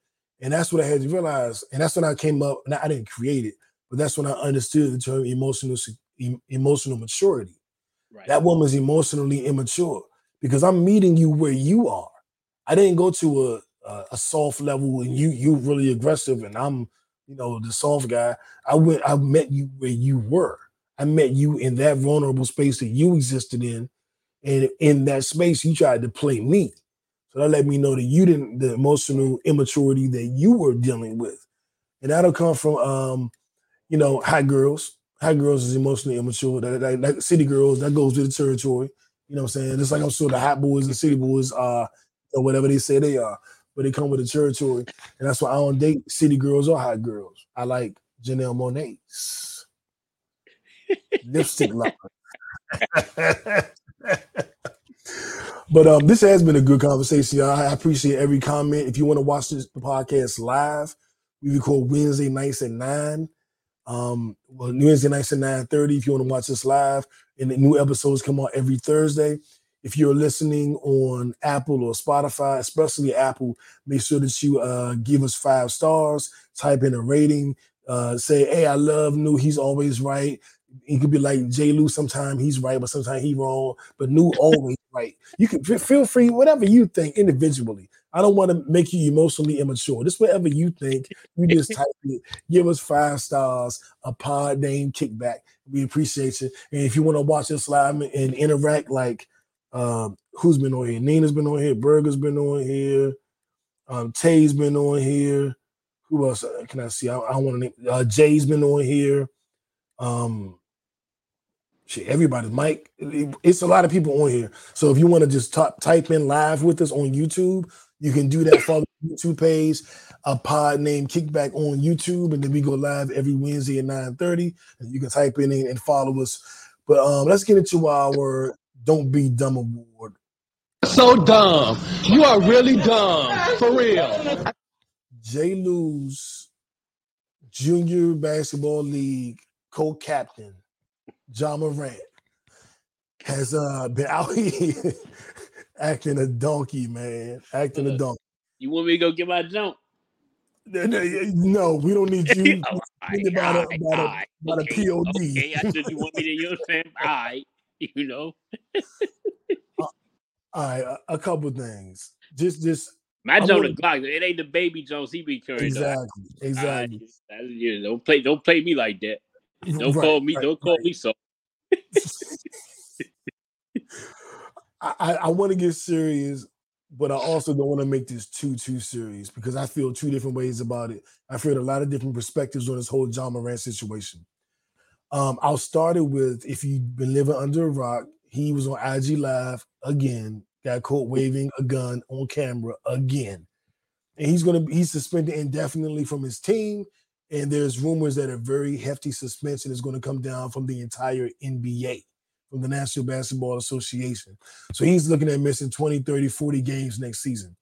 And that's what I had to realize. And that's when I came up, and I didn't create it, but that's when I understood the term emotional em- emotional maturity. right. That woman's emotionally immature because I'm meeting you where you are. I didn't go to a a, a soft level and you you really aggressive and I'm you know the soft guy. I went I met you where you were. I met you in that vulnerable space that you existed in, and in that space you tried to play me. So that let me know that you didn't the emotional immaturity that you were dealing with, and that'll come from um you know hot girls. Hot girls is emotionally immature. That, that, that city girls that goes with the territory. You know what I'm saying? It's like I'm sure the hot boys and city boys are or whatever they say they are, but they come with the territory, and that's why I don't date city girls or hot girls. I like Janelle Monae's *laughs* lipstick lover. *laughs* but um, this has been a good conversation, y'all. I appreciate every comment. If you want to watch this podcast live, we record Wednesday nights at nine. Um, well, Wednesday nights at nine thirty. If you want to watch this live, and the new episodes come out every Thursday. If you're listening on Apple or Spotify, especially Apple, make sure that you uh, give us five stars. Type in a rating. Uh, say, "Hey, I love Nu'. He's always right." He could be like J. Lew. Sometimes he's right, but sometimes he wrong. But Nu' always *laughs* right. You can feel free, whatever you think individually. I don't want to make you emotionally immature. Just whatever you think, you just *laughs* type it. Give us five stars. A pod name kickback. We appreciate you. And if you want to watch us live and interact, like um, who's been on here? Nina's been on here. Burger's been on here. Um, Tay's been on here. Who else uh, can I see? I, I want to name. Uh, Jay's been on here. Um, shit, everybody. Mike. it- it's a lot of people on here. So if you want to just ty- type in live with us on YouTube, you can do that. *coughs* Follow the YouTube page, a pod named Kickback on YouTube, and then we go live every Wednesday at 9:30. And you can type in and and follow us. But um, let's get into our Don't Be Dumb Award. So dumb. You are really dumb. For real. J. Lew's Junior Basketball League co-captain, Ja Morant, has uh, been out *laughs* here acting a donkey, man. Acting a donkey. You want me to go get my jump? No, we don't need you. *laughs* Think about a- about a- all right, about a POD. Okay, I said you want me to, you know what I'm saying? *laughs* All right, *laughs* you know. Uh, All right, a, a couple things. Just, just My I'm Jonah Glock, it ain't the baby Jones he be carrying. exactly, exactly. Right, know, don't play, don't play me like that. Don't Right, call me, right, don't call me so. *laughs* I, I, I want to get serious, but I also don't want to make this too too serious because I feel two different ways about it. I've heard a lot of different perspectives on this whole Ja Morant situation. Um, I'll start it with if you've been living under a rock, he was on IG Live again, got caught waving a gun on camera again. And he's gonna he's suspended indefinitely from his team. And there's rumors that a very hefty suspension is going to come down from the entire NBA from the National Basketball Association. So he's looking at missing 20, 30, 40 games next season.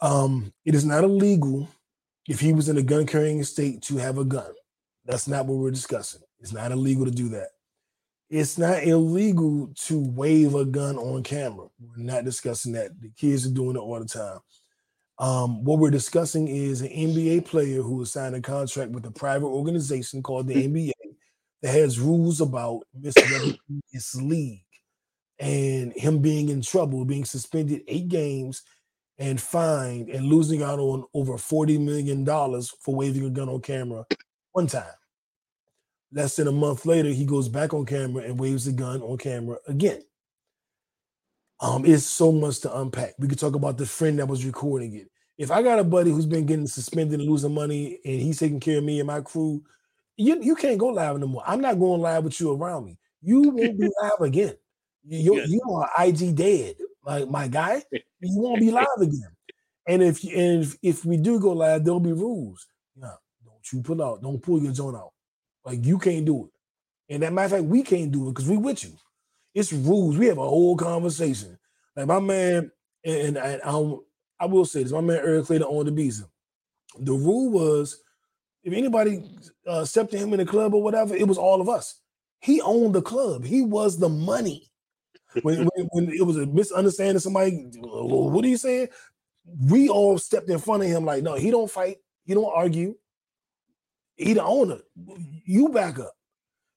Um, it is not illegal if he was in a gun carrying state to have a gun. That's not what we're discussing. It's not illegal to do that. It's not illegal to wave a gun on camera. We're not discussing that. The kids are doing it all the time. Um, what we're discussing is an NBA player who has signed a contract with a private organization called the NBA that has rules about misrepresenting his league and him being in trouble, being suspended eight games and fined and losing out on over $40 million for waving a gun on camera one time. Less than a month later, he goes back on camera and waves the gun on camera again. Um, it's so much to unpack. We could talk about the friend that was recording it. If I got a buddy who's been getting suspended and losing money and he's taking care of me and my crew, you, you can't go live anymore. I'm not going live with you around me. You won't be *laughs* live again. You, Yeah. you are IG dead, like my guy. *laughs* You won't be live again. And if you- and if, if we do go live, there'll be rules. Yeah, don't you pull out, don't pull your joint out. Like you can't do it. And that matter of fact, we can't do it because we with you. It's rules. We have a whole conversation. Like my man, and, and, and I, I will say this, my man Eric Clayton on the Beast. The rule was if anybody uh, stepped to him in the club or whatever, it was all of us. He owned the club. He was the money. When, when, *laughs* when it was a misunderstanding, somebody, what are you saying? We all stepped in front of him like, no, he don't fight. He don't argue. He the owner. You back up.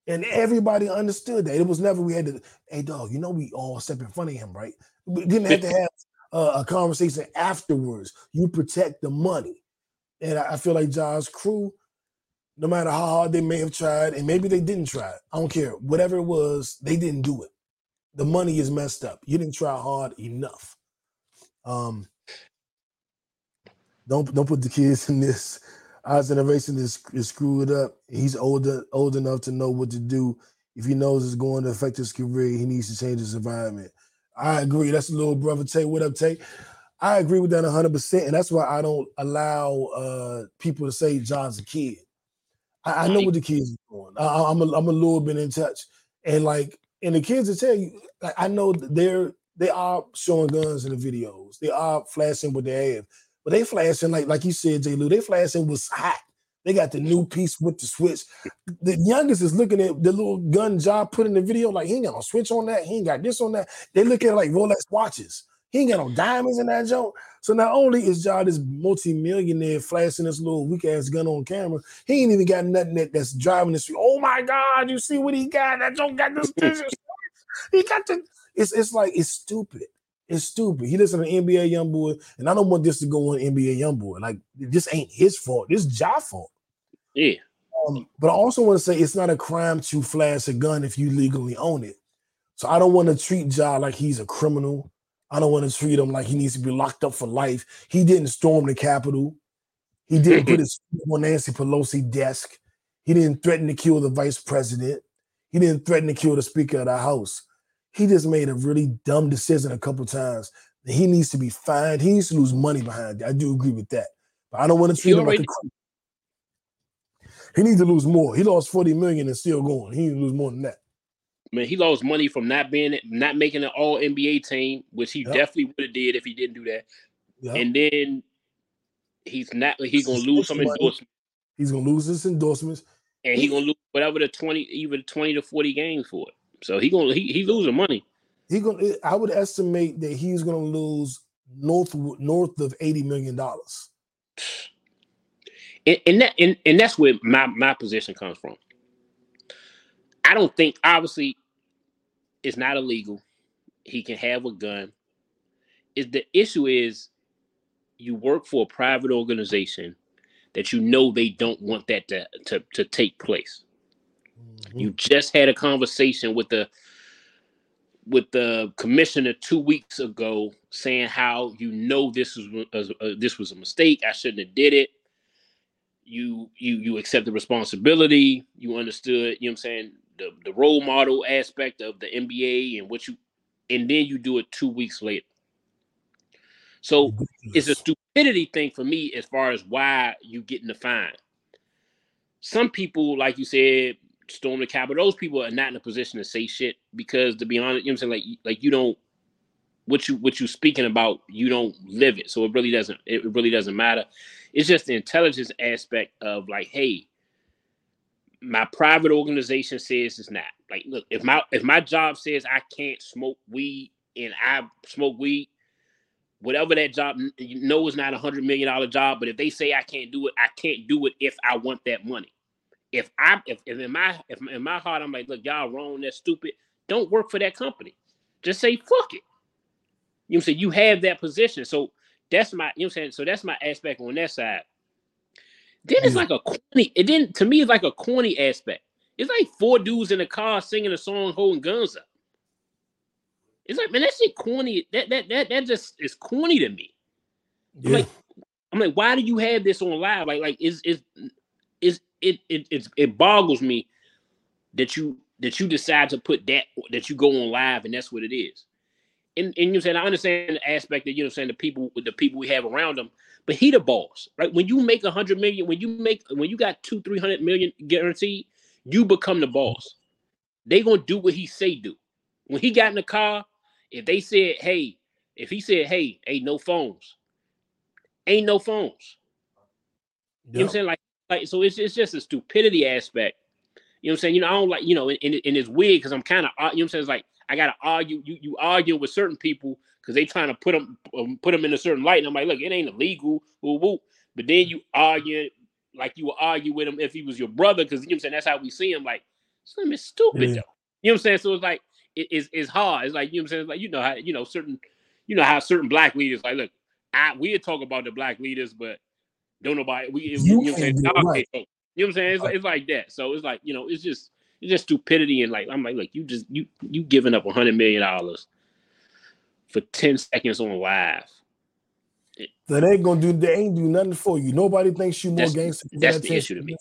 And everybody understood that. It was never we had to, hey dog, you know we all step in front of him, right? We didn't have to have uh, a conversation afterwards. You protect the money. And I I feel like Ja's crew, no matter how hard they may have tried, and maybe they didn't try, I don't care. Whatever it was, they didn't do it. The money is messed up. You didn't try hard enough. Um, don't don't put the kids in this. Our generation is, is screwed up. He's older old enough to know what to do. If he knows it's going to affect his career, he needs to change his environment. I agree. That's a little brother Tay. What up, Tay? I agree with that 100%. And that's why I don't allow uh, people to say Ja's a kid. I, I know what the kids are doing. I, I'm, a, I'm a little bit in touch. And like, and the kids will tell you, like, I know they're, they are showing guns in the videos. They are flashing what they have. But they flashing, like, like you said, J. Lew, they flashing was hot. They got the new piece with the switch. The youngest is looking at the little gun job put in the video, like he ain't got no switch on that. He ain't got this on that. They look at like Rolex watches. He ain't got no diamonds in that joint. So not only is Ja this multi-millionaire flashing this little weak ass gun on camera, he ain't even got nothing that, that's driving this. Oh my God, you see what he got? That joint got this. *laughs* *laughs* he got the. It's it's like it's stupid. It's stupid. He listen to NBA YoungBoy, and I don't want this to go on NBA YoungBoy. Like this ain't his fault. This is fault. Yeah. Um, but I also want to say it's not a crime to flash a gun if you legally own it. So I don't want to treat Ja like he's a criminal. I don't want to treat him like he needs to be locked up for life. He didn't storm the Capitol. He didn't put his foot *laughs* on Nancy Pelosi desk. He didn't threaten to kill the vice president. He didn't threaten to kill the Speaker of the House. He just made a really dumb decision a couple times. He needs to be fined. He needs to lose money behind it. I do agree with that. But I don't want to treat him like a already- He needs to lose more. He lost 40 million and still going. He needs to lose more than that. Man, he lost money from not being not making an all NBA team, which he Yep. definitely would have did if he didn't do that. Yeah. And then he's not he's gonna lose some endorsements He's gonna lose his endorsements. and he gonna lose whatever the 20 even 20 to 40 games for it. So he gonna he, he losing money. He gonna I would estimate that he's gonna lose north north of 80 million dollars. and, and that and, and that's where my my position comes from. I don't think obviously it's not illegal. He can have a gun. Is the issue is you work for a private organization that you know they don't want that to to, to take place. You just had a conversation with the with the commissioner two weeks ago saying how you know this was uh, this was a mistake. I shouldn't have did it. You you you accept the responsibility. You understood. You know what I'm saying the the role model aspect of the NBA and what you, and then you do it two weeks later. So it's a stupidity thing for me as far as why you getting the fine. Some people, like you said, storm the Capitol. Those people are not in a position to say shit because, to be honest, you know what I'm saying. Like, like you don't what you what you speaking about. You don't live it, so it really doesn't. It really doesn't matter. It's just the intelligence aspect of like, hey, my private organization says it's not. Like, look, if my if my job says I can't smoke weed and I smoke weed, whatever that job you know is not a hundred million dollar job, but if they say I can't do it, I can't do it if I want that money. If I if, if in my if in my heart I'm like, look, y'all wrong, that's stupid. Don't work for that company. Just say fuck it. You know what I'm saying? You have that position. So that's my, you know what I'm saying? So that's my aspect on that side. Then it's mm. like a corny, it didn't to me it's like a corny aspect. It's like four dudes in a car singing a song holding guns up. It's like, man, that shit corny. That that that that just is corny to me. I'm like, I'm like, why do you have this on live? Like, like is is it it it boggles me that you that you decide to put that that you go on live and that's what it is. And and you know what I'm saying I understand the aspect that you know saying the people with the people we have around them, but he the boss, right? When you make a hundred million, when you make when you got two three hundred million guaranteed, you become the boss. They gonna do what he say do. When he got in the car, if they said, hey, if he said, hey, hey, no phones, ain't no phones. You know what I'm saying? Like, like so it's, it's just a stupidity aspect. You know what I'm saying? You know, I don't like, you know, and, and it's weird because I'm kind of, you know what I'm saying? It's like I gotta argue, you you argue with certain people because they trying to put them um, put them in a certain light. And I'm like, look, it ain't illegal, woo woo. But then you argue like you would argue with him if he was your brother, because you know what I'm saying? That's how we see him. Like, Slim is stupid Yeah. though. You know what I'm saying? So it's like it- it's it's hard. It's like you know what I'm saying? It's like you know how you know certain you know how certain black leaders like look, I we'll talk about the black leaders, but don't nobody we you, You know what I'm saying? can't do it, Y'all right. You know what I'm saying? It's, like, it's like that. So it's like, you know, it's just it's just stupidity and like I'm like, look, you just you you giving up a hundred million dollars for 10 seconds on live. They ain't gonna do. They ain't do nothing for you. Nobody thinks you more That's- gangster. that's that the 10 issue to me.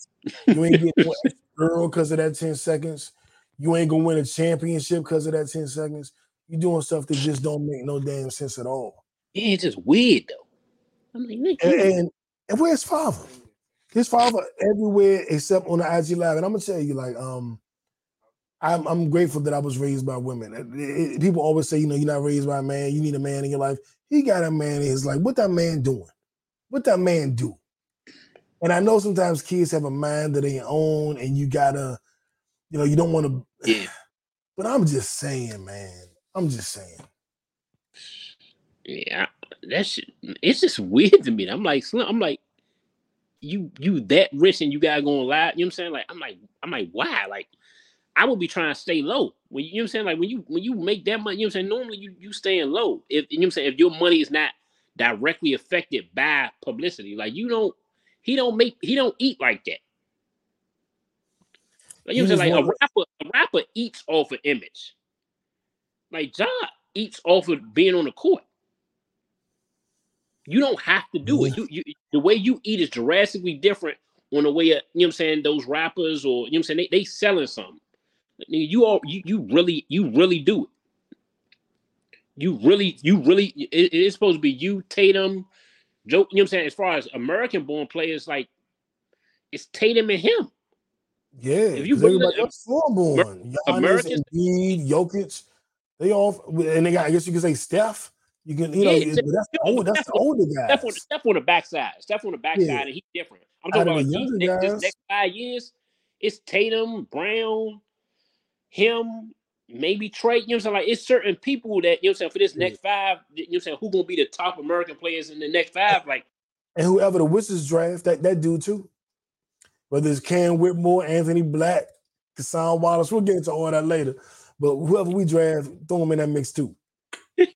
You ain't getting *laughs* girl because of that ten seconds. You ain't gonna win a championship because of that ten seconds. You doing stuff that just don't make no damn sense at all. Yeah, it's just weird though. I'm And, and, and where's father? His father everywhere except on the IG live. And I'm gonna tell you, like, um, I'm I'm grateful that I was raised by women. It- it- people always say, you know, you're not raised by a man. You need a man in your life. He got a man in his life. What that man doing? What that man do? And I know sometimes kids have a mind that they own, and you gotta, you know, you don't want to. yeah, *sighs* But I'm just saying, man. I'm just saying. yeah, I- that shit, it's just weird to me. I'm like, I'm like, you you that rich and you gotta go on live. You know what I'm saying? Like, I'm like, I'm like, why? Like, I would be trying to stay low. When you, know what I'm saying? Like when you when you make that money, you know what I'm saying? Normally you you staying low. If you know what I'm saying, if your money is not directly affected by publicity, like you don't he don't make he don't eat like that. Like, you know what I'm saying? Like a rapper, a rapper eats off of image. Like Ja eats off of being on the court. You don't have to do it. You, you the way you eat is drastically different on the way uh, you know what I'm saying, those rappers or you know what I'm saying, they, they selling something. You all you, you really you really do it. You really you really it, it's supposed to be you, Tatum, Joe, you know what I'm saying? As far as American born players, like it's Tatum and him. Yeah, If you everybody else foreign born. Giannis, Americans- Embiid, Jokic, they all and they got. I guess you could say Steph. You can, you know, Yeah, that's the yeah, old, that's the older Steph on, on the backside. Steph on the backside, Yeah. and he's different. I'm talking about these next, this next five years. It's Tatum, Brown, him, maybe Trae. You know what I'm saying? Like it's certain people that you know what I'm saying for this next five. You know what I'm saying? Who gonna be the top American players in the next five? Like And whoever the Wizards draft, that that dude too. Whether it's Cam Whitmore, Anthony Black, Cason Wallace, we'll get into all that later. But whoever we draft, throw them in that mix too. *laughs*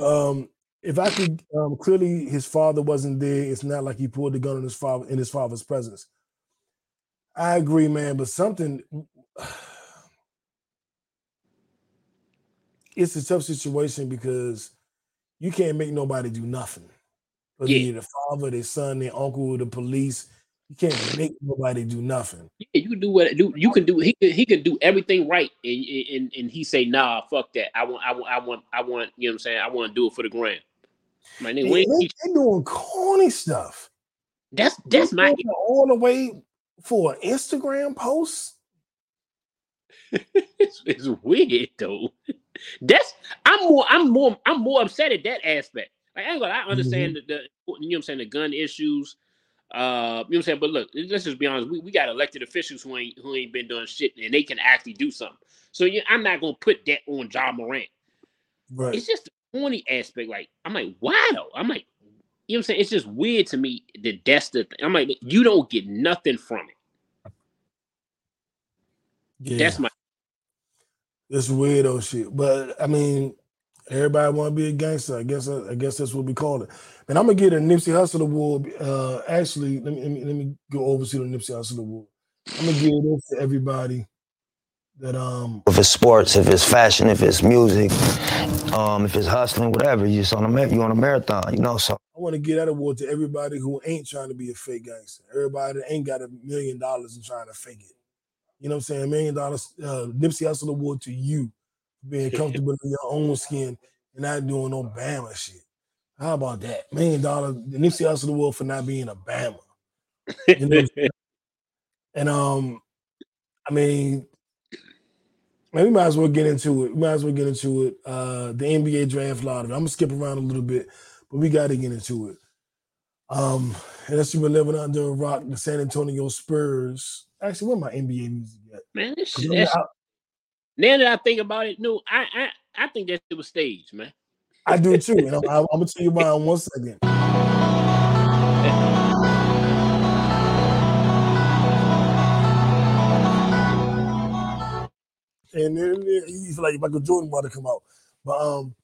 um, if I could, um, clearly his father wasn't there. It's not like he pulled the gun on his father in his father's presence. I agree, man, but something. *sighs* It's a tough situation because you can't make nobody do nothing. Whether Yeah. you're the father, their son, their uncle, the police, you can't make nobody do nothing. yeah, you can do what do you can do. He can he can do everything right, and and and he say nah, fuck that. I want I want I want I want you know what I'm saying. I want to do it for the gram. My nigga, ain't they, they doing corny stuff. that's that's my all the way for an Instagram post. *laughs* it's, it's weird though. That's I'm more I'm more I'm more upset at that aspect. Like I ain't gonna I understand mm-hmm. the, the you know what I'm saying the gun issues. Uh you know what I'm saying? But look, let's just be honest. We, we got elected officials who ain't who ain't been doing shit and they can actually do something. So yeah, I'm not gonna put that on Ja Morant. Right. It's just the corny aspect. Like I'm like, why though? I'm like, you know what I'm saying? It's just weird to me that that's the thing. I'm like, you don't get nothing from it. Yeah, That's my it's weirdo shit. But I mean, everybody want to be a gangster. I guess I guess that's what we call it. And I'm gonna get a Nipsey Hussle award. Uh, actually, let me, let me let me go over to the Nipsey Hussle award. I'm gonna give this to everybody that um if it's sports, if it's fashion, if it's music, um, if it's hustling, whatever, you just on a you on a marathon, you know. So I want to give that award to everybody who ain't trying to be a fake gangster. Everybody that ain't got a million dollars and trying to fake it. You know what I'm saying? A million dollars, uh, Nipsey Hussle award to you being *laughs* comfortable in your own skin and not doing no Bama shit. How about that? Million dollar the Nipsey Hussle world for not being a Bama. You know what I'm saying? *laughs* and um, I mean, man, we might as well get into it. We might as well get into it. Uh, the NBA draft lottery. I'm gonna skip around a little bit, but we got to get into it. Um, unless you've been living under a rock, the San Antonio Spurs. Actually, where my NBA music at? man. This 'Cause shit, I'm that's, not- now that I think about it, no, I I, I think that it was staged, man. I do too, and I'm, I'm gonna tell you why in one second. And then he's like Michael Jordan about to come out, but um,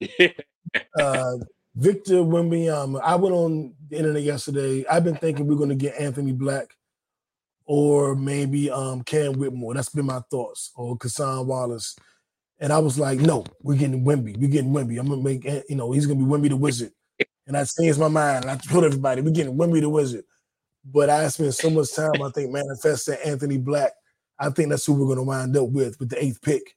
*laughs* uh, Victor Wembanyama. I went on the internet yesterday. I've been thinking we're going to get Anthony Black or maybe um Cam Whitmore. That's been my thoughts, or Cason Wallace. And I was like, no, we're getting Wemby. We're getting Wemby. I'm gonna make you know he's gonna be Wemby the Wizard. And I changed my mind. I told everybody we're getting Wemby the Wizard. But I spent so much time, I think, manifesting Anthony Black. I think that's who we're gonna wind up with with the eighth pick.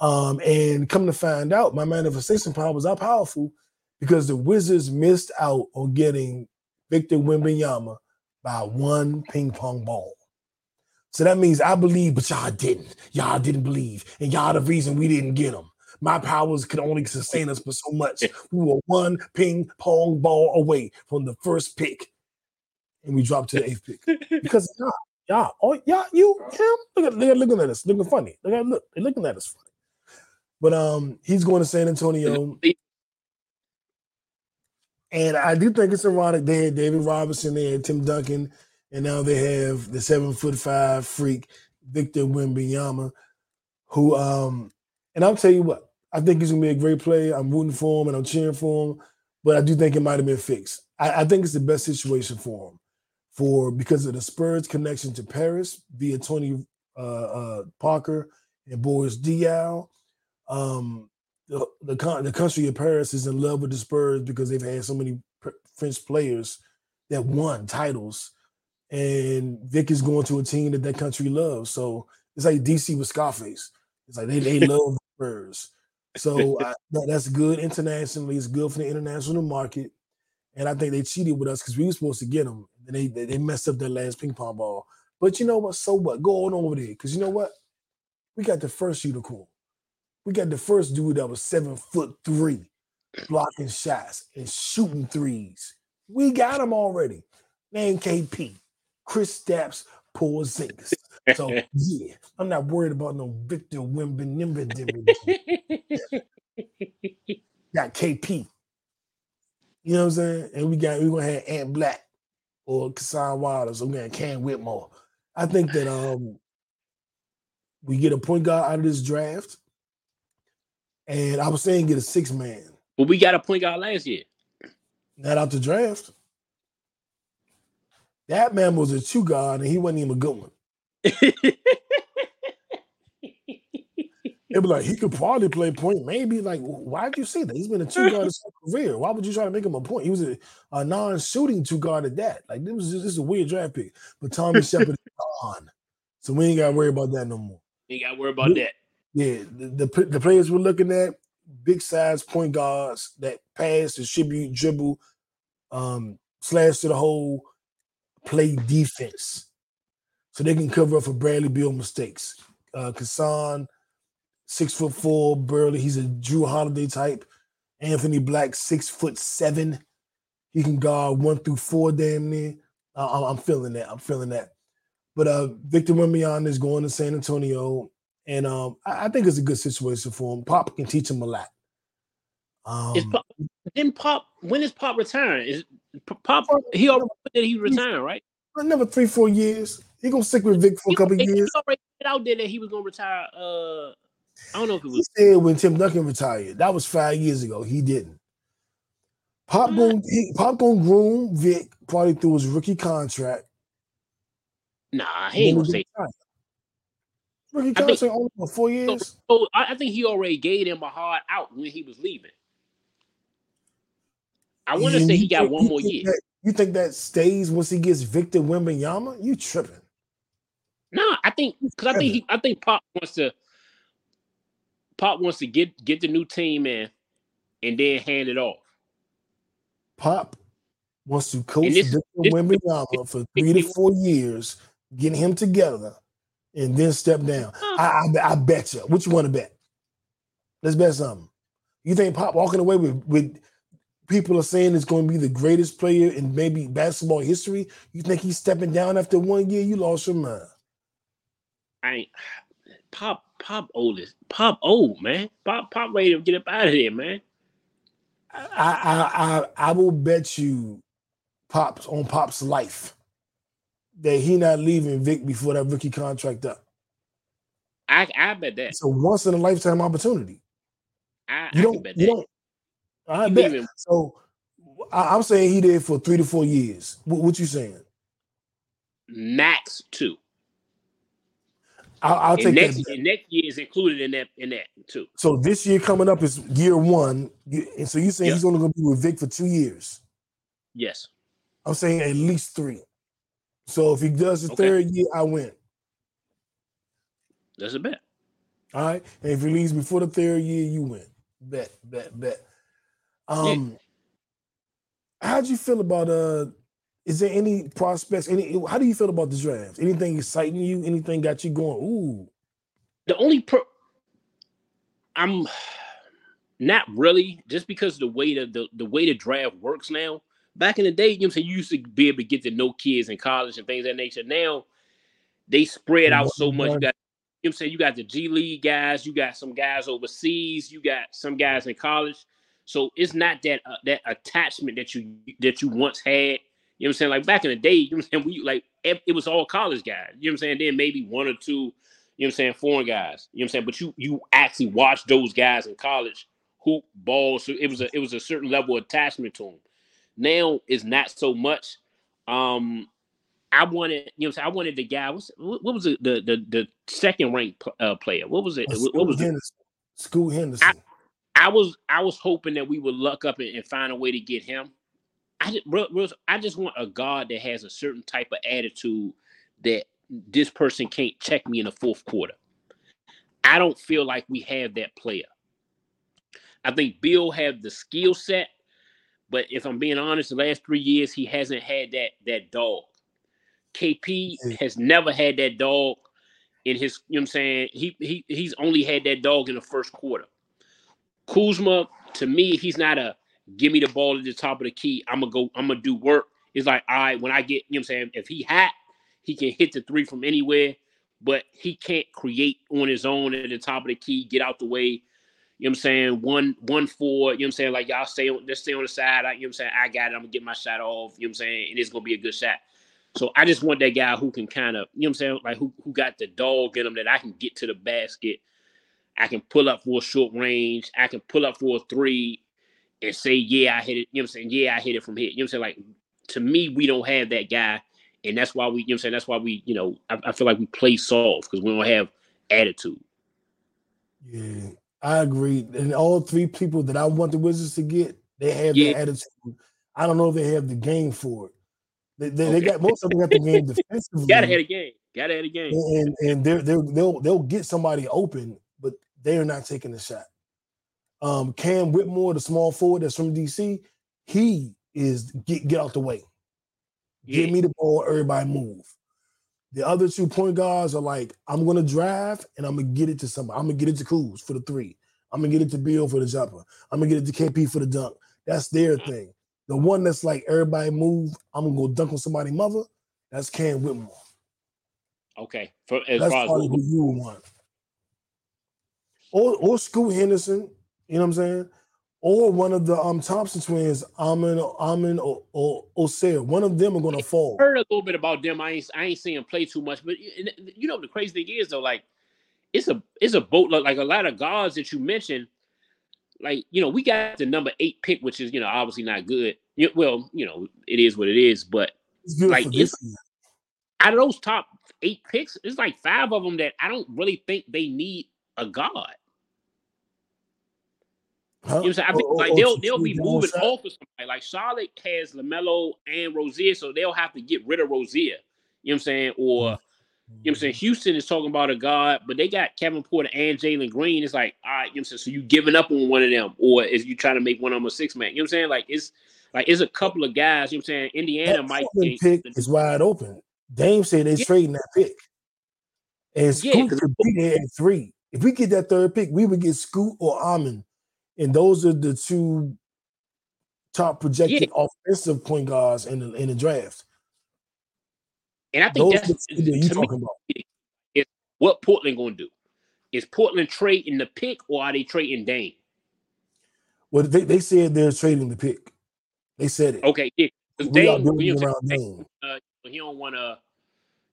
Um, and come to find out, my manifestation power was out powerful because the Wizards missed out on getting Victor Wembanyama by one ping pong ball. So that means I believe, but y'all didn't. Y'all didn't believe, and y'all the reason we didn't get him. My powers could only sustain us for so much. We were one ping pong ball away from the first pick, and we dropped to the eighth pick *laughs* because y'all, y'all, oh y'all, you, him, look at, they're looking at us, looking funny. Look at look, they're looking at us funny. But um, he's going to San Antonio. And I do think it's ironic they had David Robinson, they had Tim Duncan, and now they have the seven foot five freak Victor Wembanyama, who um, and I'll tell you what, I think he's gonna be a great player. I'm rooting for him and I'm cheering for him, but I do think it might have been fixed. I, I think it's the best situation for him, for because of the Spurs connection to Paris via Tony uh, uh, Parker and Boris Diaw. Um, the the, the country of Paris is in love with the Spurs because they've had so many French players that won titles, and Vic is going to a team that that country loves. So it's like DC with Scarface. It's like they they *laughs* love the Spurs. So I, that, that's good internationally. It's good for the international market, and I think they cheated with us because we were supposed to get them, and they they, they messed up their last ping pong ball. But you know what? So what? Go on over there because you know what? We got the first unicorn. We got the first dude that was seven foot three, blocking shots and shooting threes. We got him already. Name KP, Kristaps, Porzingis. So yeah, I'm not worried about no Victor Wembanyama. *laughs* got KP. You know what I'm saying? And we got we gonna have Ant Black or Cason Wallace. I'm gonna Cam Whitmore. I think that um we get a point guard out of this draft. And I was saying get a six man, But we got a point guard last year. not out the draft. That man was a two guard and he wasn't even a good one. It was like he could probably play point, maybe. Like, why'd you say that? He's been a two guard his whole career. Why would you try to make him a point? He was a, a non-shooting two guard at that. Like, this was just this is a weird draft pick. But Tommy *laughs* Sheppard is gone, so we ain't got to worry about that no more. Ain't got to worry about that. Yeah, the, the the players we're looking at, big size point guards that pass, distribute, dribble, um, slash to the hole, play defense, so they can cover up for Bradley Beal mistakes. Uh, Cason, six foot four, burly. He's a Jrue Holiday type. Anthony Black, six foot seven. He can guard one through four, damn near. I'm, I'm feeling that. I'm feeling that. But uh, Victor Wembanyama is going to San Antonio, and um, I, I think it's a good situation for him. Pop can teach him a lot. Um, Is Pop, then Pop when is Pop retiring? Is Pop he already said he retiring, right? another three, four years. He gonna stick with Vic for a couple he years. He already put out there that he was gonna retire. Uh, I don't know if it was. He said when Tim Duncan retired, that was five years ago. He didn't. Pop Mm. going he, Pop going groom Vic probably through his rookie contract. Nah, he ain't gonna say. Rookie contract only for four years. So I, I think he already gave him a hard out when he was leaving. I want to say he got think- one more year. that- you think that stays once he gets Victor Wembanyama? You tripping? No, I think because I think he, I think Pop wants to. Pop wants to get get the new team in, and then hand it off. Pop wants to coach this- Victor this- Wembanyama for three to four years, get him together, and then step down. I, I, I bet you. What you want to bet? Let's bet something. You think Pop walking away with with people are saying it's going to be the greatest player in maybe basketball history? You think he's stepping down after one year? You lost your mind. I ain't Pop Pop old is Pop old man. Pop Pop ready to get up out of here, man. I I I, I will bet you Pop's on Pop's life that he not leaving Vic before that rookie contract up. I I bet that. It's a once in a lifetime opportunity. I, You don't. bet You don't. I bet. So I, I'm saying he did for three to four years. What, what you saying? max two. I'll, I'll take next that. next year is included in that in that too. So this year coming up is year one, and so you saying Yeah. he's only going to be with Vic for two years? Yes. I'm saying at least three. So if he does the Okay. third year, I win. That's a bet. All right. And if he leaves before the third year, you win. Bet, bet, bet. Um, how'd you feel about uh? Is there any prospects? Any? How do you feel about the draft? Anything exciting you? Anything got you going? Ooh, The only pro I'm not really just because the way the, the the way the draft works now. Back in the day, you know what I'm saying, you used to be able to get to know kids in college and things of that nature. Now they spread out so much. You got you know what I'm saying, you got the G League guys, you got some guys overseas, you got some guys in college. So it's not that uh, that attachment that you that you once had. You know what I'm saying? Like back in the day, you know what I'm saying? We like it, was all college guys. You know what I'm saying? Then maybe one or two, you know what I'm saying, foreign guys. You know what I'm saying? But you you actually watched those guys in college hoop ball. So it was a it was a certain level of attachment to them. Now it's not so much. Um I wanted, you know, what I'm saying? I wanted the guy. What's, what, was it? The the the second ranked uh, player. What was it? What, what was Scoot it? Henderson. Scoot Henderson. I was I was hoping that we would luck up and, and find a way to get him. I just, bro, bro, I just want a guard that has a certain type of attitude that this person can't check me in the fourth quarter. I don't feel like we have that player. I think Beal have the skill set, but if I'm being honest, the last three years he hasn't had that that dog. KP has never had that dog in his, you know what I'm saying? He he he's only had that dog in the first quarter. Kuzma, to me, he's not a give me the ball at the top of the key. I'm gonna go, I'm gonna do work. It's like, right, when I get, you know what I'm saying, if he hot, he can hit the three from anywhere, but he can't create on his own at the top of the key, get out the way. You know what I'm saying? One, one, four, you know what I'm saying? Like y'all stay on just stay on the side. I, you know what I'm saying? I got it. I'm gonna get my shot off, you know what I'm saying? And it's gonna be a good shot. So I just want that guy who can kind of, you know what I'm saying, like who who got the dog in him that I can get to the basket. I can pull up for a short range. I can pull up for a three and say, yeah, I hit it. You know what I'm saying? Yeah, I hit it from here. You know what I'm saying? Like to me, we don't have that guy. And that's why we, you know what I'm saying? That's why we, you know, I, I feel like we play soft because we don't have attitude. Yeah, I agree. And all three people that I want the Wizards to get, they have Yeah. the attitude. I don't know if they have the game for it. They, they, they got most of them got the game *laughs* defensively. Gotta have a game. Gotta have a game. and and they're, they're they'll they'll get somebody open, they are not taking the shot. Um, Cam Whitmore, the small forward that's from DC, he is get get out the way. Give me the ball, everybody move. The other two point guards are like, I'm gonna drive and I'm gonna get it to somebody. I'm gonna get it to Kuz for the three. I'm gonna get it to Beal for the jumper. I'm gonna get it to KP for the dunk. That's their thing. The one that's like everybody move, I'm gonna go dunk on somebody mother. That's Cam Whitmore. Okay. For as That's far as who you want. Or or Scoot Henderson, you know what I'm saying? or one of the um Thompson twins, Amen Amen or, or Ausar. One of them are gonna fall. heard a little bit about them. I ain't I ain't seen them play too much, but you know the crazy thing is though, like it's a it's a boat like a lot of guards that you mentioned. Like you know, we got the number eight pick, which is you know obviously not good. Well, you know it is what it is, but It's like it's year. out of those top eight picks, it's like five of them that I don't really think they need a guard. Huh? You know what I'm saying? I think Or- oh, oh, like or- they'll they'll be moving off of somebody. Like Charlotte has Lamelo and Rozier, so they'll have to get rid of Rozier. You know what I'm saying? Or you know what I'm saying? Mm-hmm. Houston is talking about a guard, but they got Kevin Porter and Jalen Green. It's like, all right, you know what I'm saying? So you giving up on one of them, or is you trying to make one of them a six man? You know what I'm saying? Like it's like it's a couple of guys, you know what I'm saying? Indiana That might pick is wide open. Dame said they're Yeah. trading that pick. And Yeah, could be there at three. If we get that third pick, we would get Scoot or Amen. And those are the two top projected offensive point guards in the in the draft. and I think Those that's the you to me, talking about. is what Portland gonna do. Is Portland trading the pick or are they trading Dame? Well, they, they said they're trading the pick. They said it. Okay, yeah. 'cause we are Dame, you know what around I'm uh, he don't want to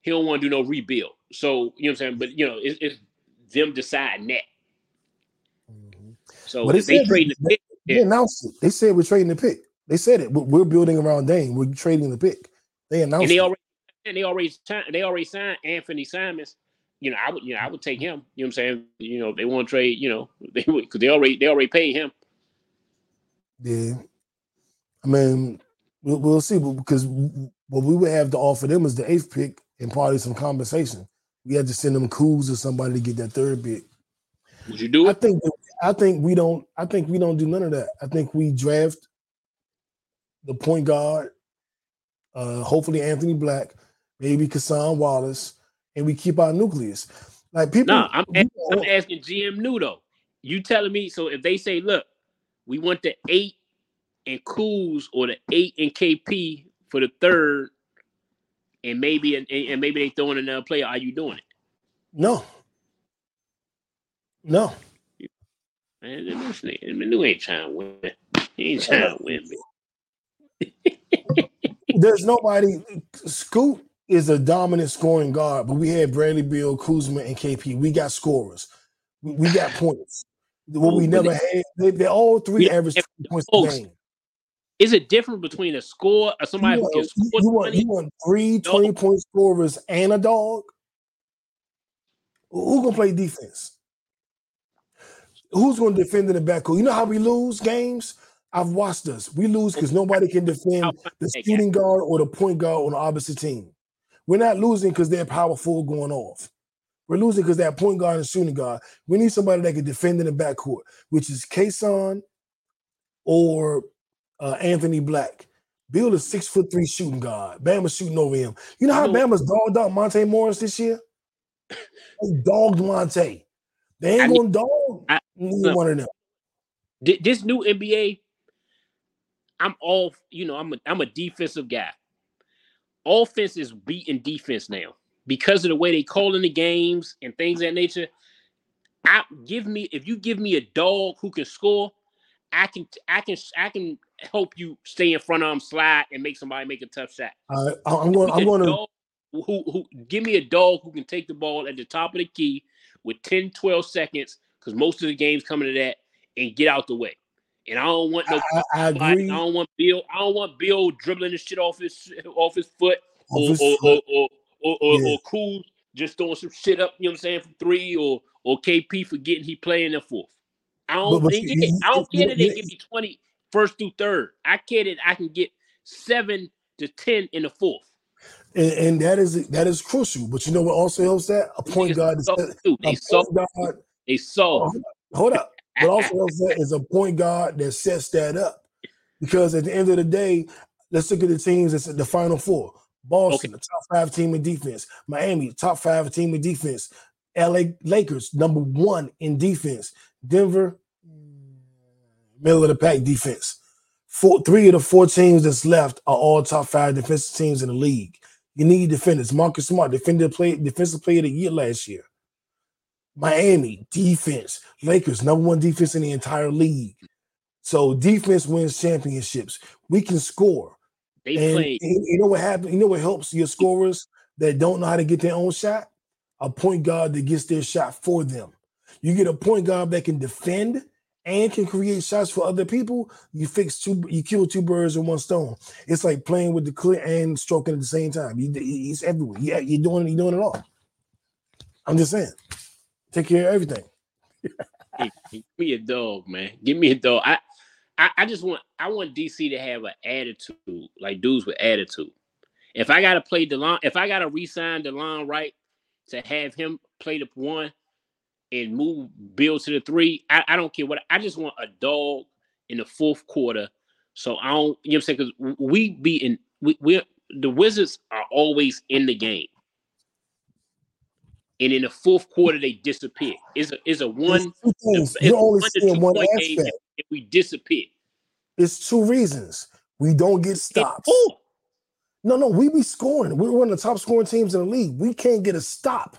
he don't want to do no rebuild. So you know what I'm saying. But you know, it's, it's them deciding that. So But they they said the pick, they yeah. announced it. They said we're trading the pick. They said it. We're, building around Dame. We're trading the pick. They announced and they it. already and they already signed, they already signed Anthony Simons. You know, I would you know I would take him. You know what I'm saying? You know, they want to trade. You know, *laughs* they would because they already they already paid him. Yeah. I mean, we'll, we'll see because what we would have to offer them is the eighth pick and probably some compensation. We had to send them Kuz or somebody to get that third pick. Would you do I it? think I think we don't I think we don't do none of that. I think we draft the point guard, uh, hopefully Anthony Black, maybe Cason Wallace, and we keep our nucleus. Like people, No, I'm asking, I'm asking GM Nudo. You telling me so if they say, look, we want the eight and Kuz or the eight and KP for the third, and maybe and, and maybe they throw in another player. Are you doing it? no, no. Man, this nigga, you ain't trying to win. He ain't trying to win, man. *laughs* There's nobody. Scoot is a dominant scoring guard, but we had Bradley Beal, Kuzma, and KP. We got scorers. We, we got points. What we never had, they, they all three Yeah, average if- 20 points a game. Is it different between a score uh, or somebody you, who can score you, want, 20? you want three 20 point scorers and a dog? Who gonna play defense? Who's gonna defend in the backcourt? You know how we lose games? I've watched us. We lose because nobody can defend the shooting guard or the point guard on the opposite team. We're not losing because they're powerful going off. We're losing because that point guard and shooting guard. We need somebody that can defend in the backcourt, which is Cason or uh, Anthony Black. Beal is six foot three shooting guard. Bama's shooting over him. You know how Bama's dogged out Monte Morris this year? *laughs* They dogged Monte. They ain't I gonna dog I- neither want to know. This new NBA, I'm all you know. I'm a I'm a defensive guy. Offense is beating defense now because of the way they call in the games and things that nature. I give me if you give me a dog who can score, I can I can I can help you stay in front of them, slide, and make somebody make a tough shot. I- I'm going. I'm going to. who, who give me a dog who can take the ball at the top of the key with 10, 12 seconds, because most of the games coming to that, and get out the way. And I don't want no I, I I, agree. don't want Beal. I don't want Beal dribbling the shit off his off his foot or his or, foot. or, or, or, or, Yeah. or Kuz just throwing some shit up. You know what I'm saying from three or or KP forgetting he playing in the fourth. I don't. But- but you- get- I don't care that they give me 20 first through third. I care that I can get seven to ten in the fourth. and, and that is that is crucial. But you know what also helps that a point guard is a. Point guard. They soft. Oh, hold up. But *laughs* also is a point guard that sets that up. Because at the end of the day, let's look at the teams that's at the final four. Boston, the top five team in defense. Miami, top five team in defense. LA Lakers, number one in defense. Denver, mm, middle of the pack defense. Four, three of the four teams that's left are all top five defensive teams in the league. You need defenders. Marcus Smart, defender play, defensive player of the year last year. Miami, defense. Lakers, number one defense in the entire league. So defense wins championships. We can score. They And played. you you know what happens? You know what helps your scorers that don't know how to get their own shot? A point guard that gets their shot for them. You get a point guard that can defend and can create shots for other people. You fix two, you kill two birds with one stone. It's like playing with the clear and stroking at the same time. You, it's everywhere. Yeah, you're doing, you're doing it all. I'm just saying, take care of everything. Give me a dog, man. Give me a dog. I, I, I just want I want DC to have an attitude, like dudes with attitude. If I gotta play DeLon, if I gotta resign DeLon Wright to have him play the one and move Beal to the three, I, I don't care what I just want a dog in the fourth quarter. So I don't, you know what I'm saying? Because we be in we we the Wizards are always in the game. And in the fourth quarter, they disappear. It's a it's a one It's it's You're a only one seeing one aspect. and we disappear. It's two reasons. We don't get stops. No, no, we be scoring. We're one of the top scoring teams in the league. We can't get a stop.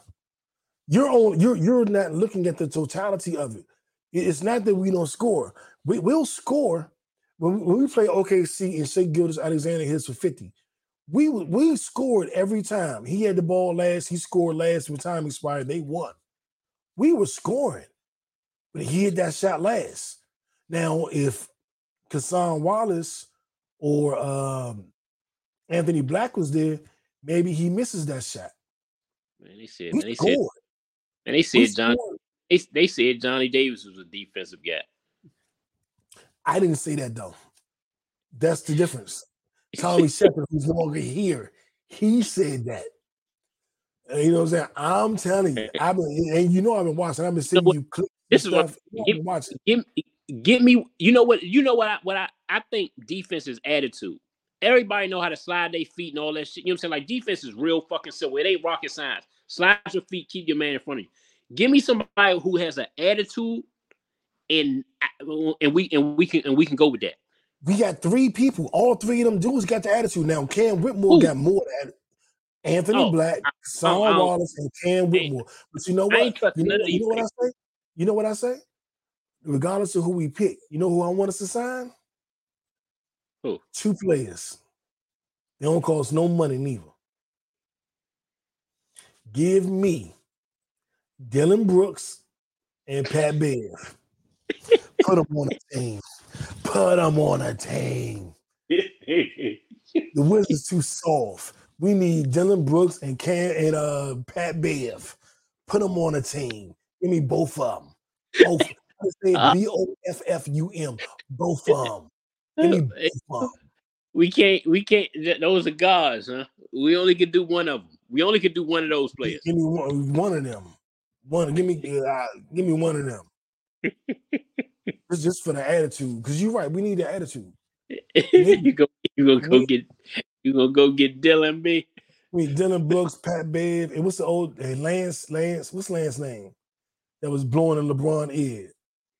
You're on. You're you're not looking at the totality of it. It- It's not that we don't score. We will score when we, when we play OKC and Shai Gilgeous-Alexander hits for fifty. We we scored every time. He had the ball last. He scored last when time expired. They won. We were scoring, but he hit that shot last. Now, if Cason Wallace or um, Anthony Black was there, maybe he misses that shot. Man, they said, man, they said, scored. and they said John, they, they said Johnny Davis was a defensive guy. I didn't say that though. That's the difference. Tommy *laughs* Sheppard, who's no longer here, he said that. And you know what I'm saying? I'm telling you, I've been, and you know I've been watching. I've been seeing you clips. this is what- give- been watching. Give, give me, you know what, you know what I what I I think defense is attitude. Everybody know how to slide their feet and all that shit. You know what I'm saying? Like defense is real fucking simple. It ain't rocket science. Slide your feet, keep your man in front of you. Give me somebody who has an attitude, and uh, and we and we can and we can go with that. We got three people. All three of them dudes got the attitude. Now Cam Whitmore Who? got more attitude. Anthony Oh, Black, Sean Wallace, and Cam Whitmore. But you know what? You know, you know what I say? You know what I say? Regardless of who we pick, you know who I want us to sign? Who? Two players. They don't cost no money neither. Give me Dillon Brooks and Pat Bev. Put them on a team. Put them on a team. *laughs* The Wizards too soft. We need Dillon Brooks and Cam and uh Pat Bev. Put them on a team. Give me both of them. Both. I say *laughs* Uh, B O F F U M. Both of them. Give me *laughs* both of 'em. We can't. We can't. Those are guys, huh? We only could do one of them. We only could do one of those players. Give me one, one of them. One. Give me. Uh, give me one of them. It's just for the attitude. Because you're right. We need the attitude. *laughs* you go. You gonna go get. You gonna go get Dillon B. We Dillon Brooks, Pat Bev, and what's the old Lance? Lance. What's Lance's name? That was blowing in LeBron ear.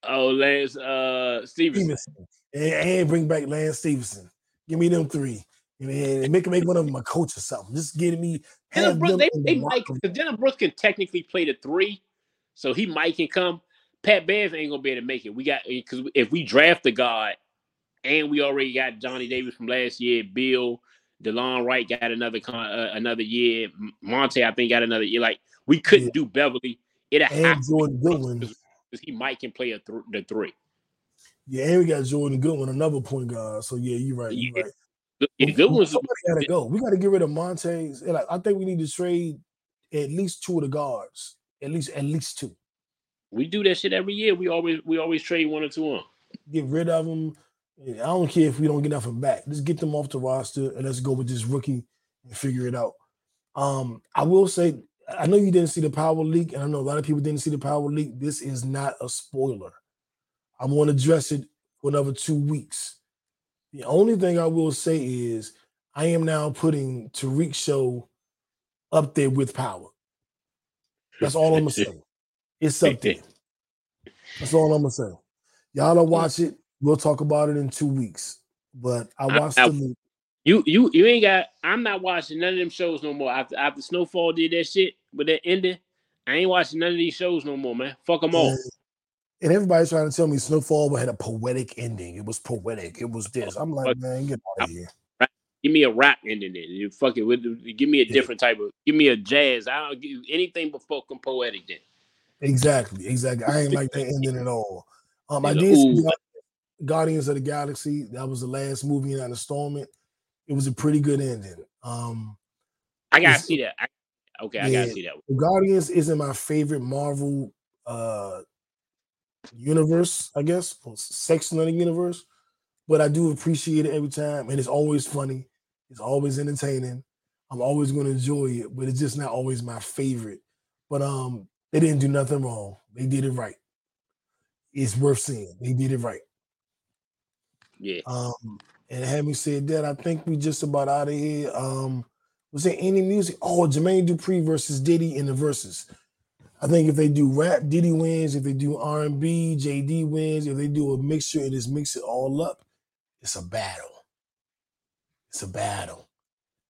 Oh, Lance uh Stephenson. Stephenson. And, and bring back Lance Stephenson. Give me them three. And, and make make one of them a coach or something. Just get me. Dillon Brooks, they, they the might because Dillon Brooks can technically play the three, so he might can come. Pat Bev ain't gonna be able to make it. We got because if we draft the guard, and we already got Johnny Davis from last year, Beal, DeLon Wright got another con, uh, another year, Monte I think got another year. Like we couldn't Yeah. do Beverly. It And Jordan Goodwin. because he might can play a th- the three. Yeah, and we got Jordan Goodwin, another point guard. So yeah, you're right. You're Yeah. right. Yeah, good ones. Somebody gotta go. We gotta get rid of Montes. And like, I think we need to trade at least two of the guards. At least at least two. We do that shit every year. We always we always trade one or two on. Get rid of them. I don't care if we don't get nothing back. Just get them off the roster and let's go with this rookie and figure it out. Um, I will say, I know you didn't see the power leak, and I know a lot of people didn't see the power leak. This is not a spoiler. I'm going to address it for another two weeks. The only thing I will say is I am now putting Tariq Show up there with power. That's all I'm gonna *laughs* say. It's something. That's all I'm gonna say. Y'all don't watch it. We'll talk about it in two weeks. But I I- watched I- the leak. You you you ain't got. I'm not watching none of them shows no more. After after Snowfall did that shit with that ending, I ain't watching none of these shows no more, man. Fuck them all. And everybody's trying to tell me Snowfall had a poetic ending. It was poetic. It was this. I'm like, man, get out of here. Give me a rap ending it. You fuck it with give me a different type of give me a jazz. I don't give anything but fucking poetic then. Exactly, exactly. I ain't like that *laughs* ending at all. Um, I did see Guardians of the Galaxy. That was the last movie in that installment. It was a pretty good ending. Um, I gotta see that. I, okay, I gotta see that. one. Guardians isn't my favorite Marvel uh universe, I guess, or section of the universe, but I do appreciate it every time, and it's always funny. It's always entertaining. I'm always going to enjoy it, but it's just not always my favorite. But um, they didn't do nothing wrong. They did it right. It's worth seeing. They did it right. Yeah. Um, and having said that, I think we just about out of here. Um, was there any music? Oh, Jermaine Dupri versus Diddy in the verses. I think if they do rap, Diddy wins. If they do R and B, JD wins. If they do a mixture and just mix it all up, it's a battle. It's a battle.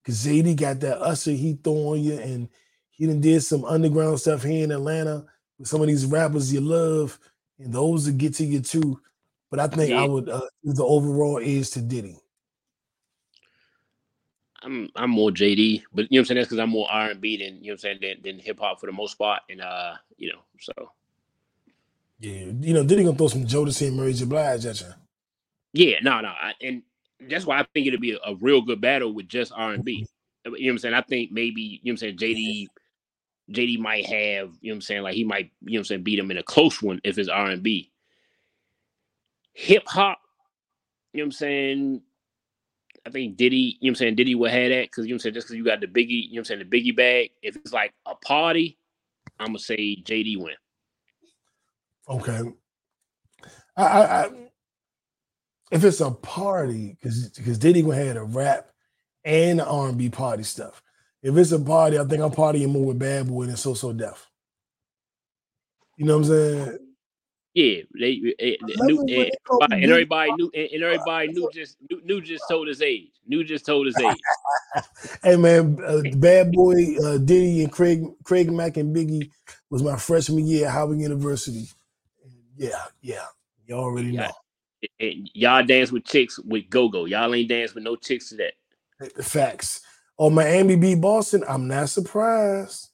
Cause JD got that usher he throw on you, and he done did some underground stuff here in Atlanta with some of these rappers you love, and those that get to you too. But I think I would uh, the overall edge to Diddy. I'm I'm more JD, but you know what I'm saying? That's because I'm more R and B than you know what I'm saying than, than hip hop for the most part. And uh, you know, so Yeah, you know, Diddy gonna throw some Jodeci and Mary J. Blige at you. yeah, no, no, I, and that's why I think it'll be a, a real good battle with just R and B. You know what I'm saying? I think maybe you know what I'm saying JD JD might have you know what I'm saying like he might you know what I'm saying beat him in a close one if it's R and B. Hip hop, you know what I'm saying? I think Diddy, you know what I'm saying, Diddy will have that because you know what I'm saying, just because you got the biggie, you know what I'm saying, the biggie bag. If it's like a party, I'm gonna say JD win. Okay. I, I, I if it's a party, because because Diddy have the rap and R and B party stuff. If it's a party, I think I'm partying more with Bad Boy than So So Def. You know what I'm saying? Yeah, they, eh, love knew, and, they and everybody knew, and, and everybody knew just knew, Nu' just told his age. Nu' just told his age. *laughs* Hey man, uh, Bad Boy, uh, Diddy and Craig Craig Mack and Biggie was my freshman year at Howard University. Yeah, yeah, y'all already know. Yeah. And y'all dance with chicks with go go. Y'all ain't dance with no chicks to that. The facts. Oh, Miami beat Boston. I'm not surprised.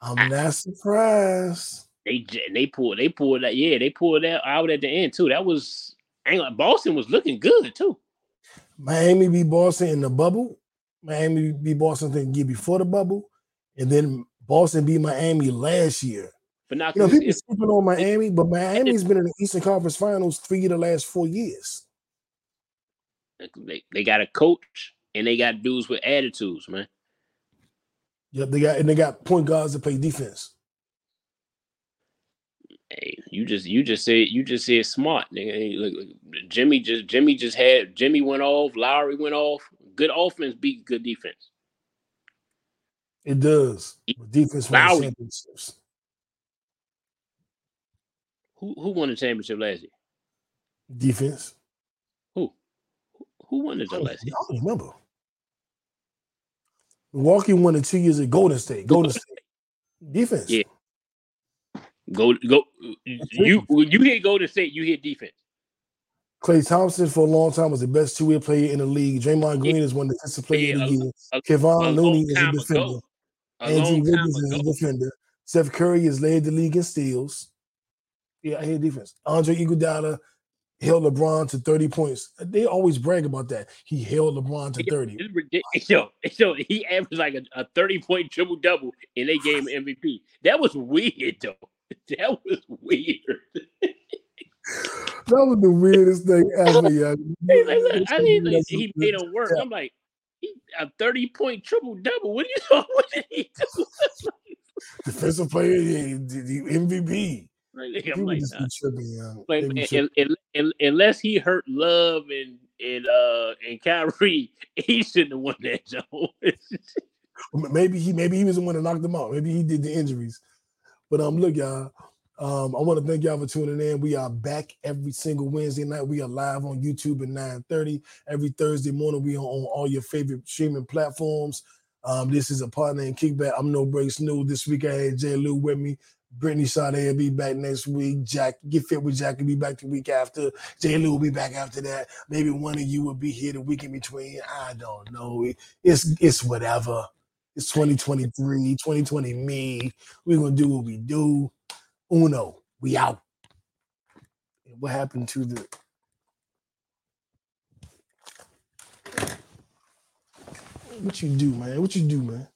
I'm ah. not surprised. They they pulled they pulled that yeah they pulled that out at the end too. That was I Boston was looking good too. Miami beat Boston in the bubble. Miami beat Boston the year before the bubble, and then Boston beat Miami last year. But not You know, people it's, sleeping on Miami, but Miami's been in the Eastern Conference Finals three of the last four years. they, they got a coach and they got dudes with attitudes, man. Yep, they got and they got point guards that play defense. Hey, you just you just said you just said smart, nigga. Hey, look, look, Jimmy just Jimmy just had Jimmy went off, Lowry went off. Good offense beat good defense. It does. But defense Lowry. championships. Who who won the championship last year? Defense. Who? Who won the I championship don't, last I don't remember. Milwaukee won it two years at Golden State. Golden State. Defense. Yeah. Go go you you hit Golden State, you hit defense. Klay Thompson for a long time was the best two-way player in the league. Draymond Green is one of the defensive player of the Yeah, year. a- a Kevon Looney is a defender. ago. A Andrew Wiggins is a defender. Steph Curry has led the league in steals. Yeah, I hear defense. Andre Iguodala held LeBron to 30 points. They always brag about that. He held LeBron to 30. Ridiculous. *laughs* Yo, yo, he averaged like a, a 30 point triple double and they gave him *laughs* MVP. That was weird though. *laughs* That was weird. That was the weirdest thing ever, yeah. Hey, like, look, I mean, like, he made him work. I'm like, he, a 30 point triple double. What are you What did he do? Defensive player, the MVP. Like, I'm like, just nah. be tripping, like They be and- tripping. and- and- unless he hurt Love and and uh and Kyrie, *laughs* he shouldn't have won that *laughs* job. Maybe he maybe he was the one that knocked them out. Maybe he did the injuries. But um, look, y'all. Um, I want to thank y'all for tuning in. We are back every single Wednesday night. We are live on YouTube at 9:30. Every Thursday morning, we are on all your favorite streaming platforms. Um, this is a partner in kickback. I'm no breaks new. This week I had Jay Lew with me. Brittany Sade will be back next week. Jack, get fit with Jack will be back the week after. J. Lew will be back after that. Maybe one of you will be here the week in between. I don't know. It's it's whatever. It's 2023, 2020 me. We're gonna do what we do. Uno, we out. What happened to the what you do, man? What you do, man?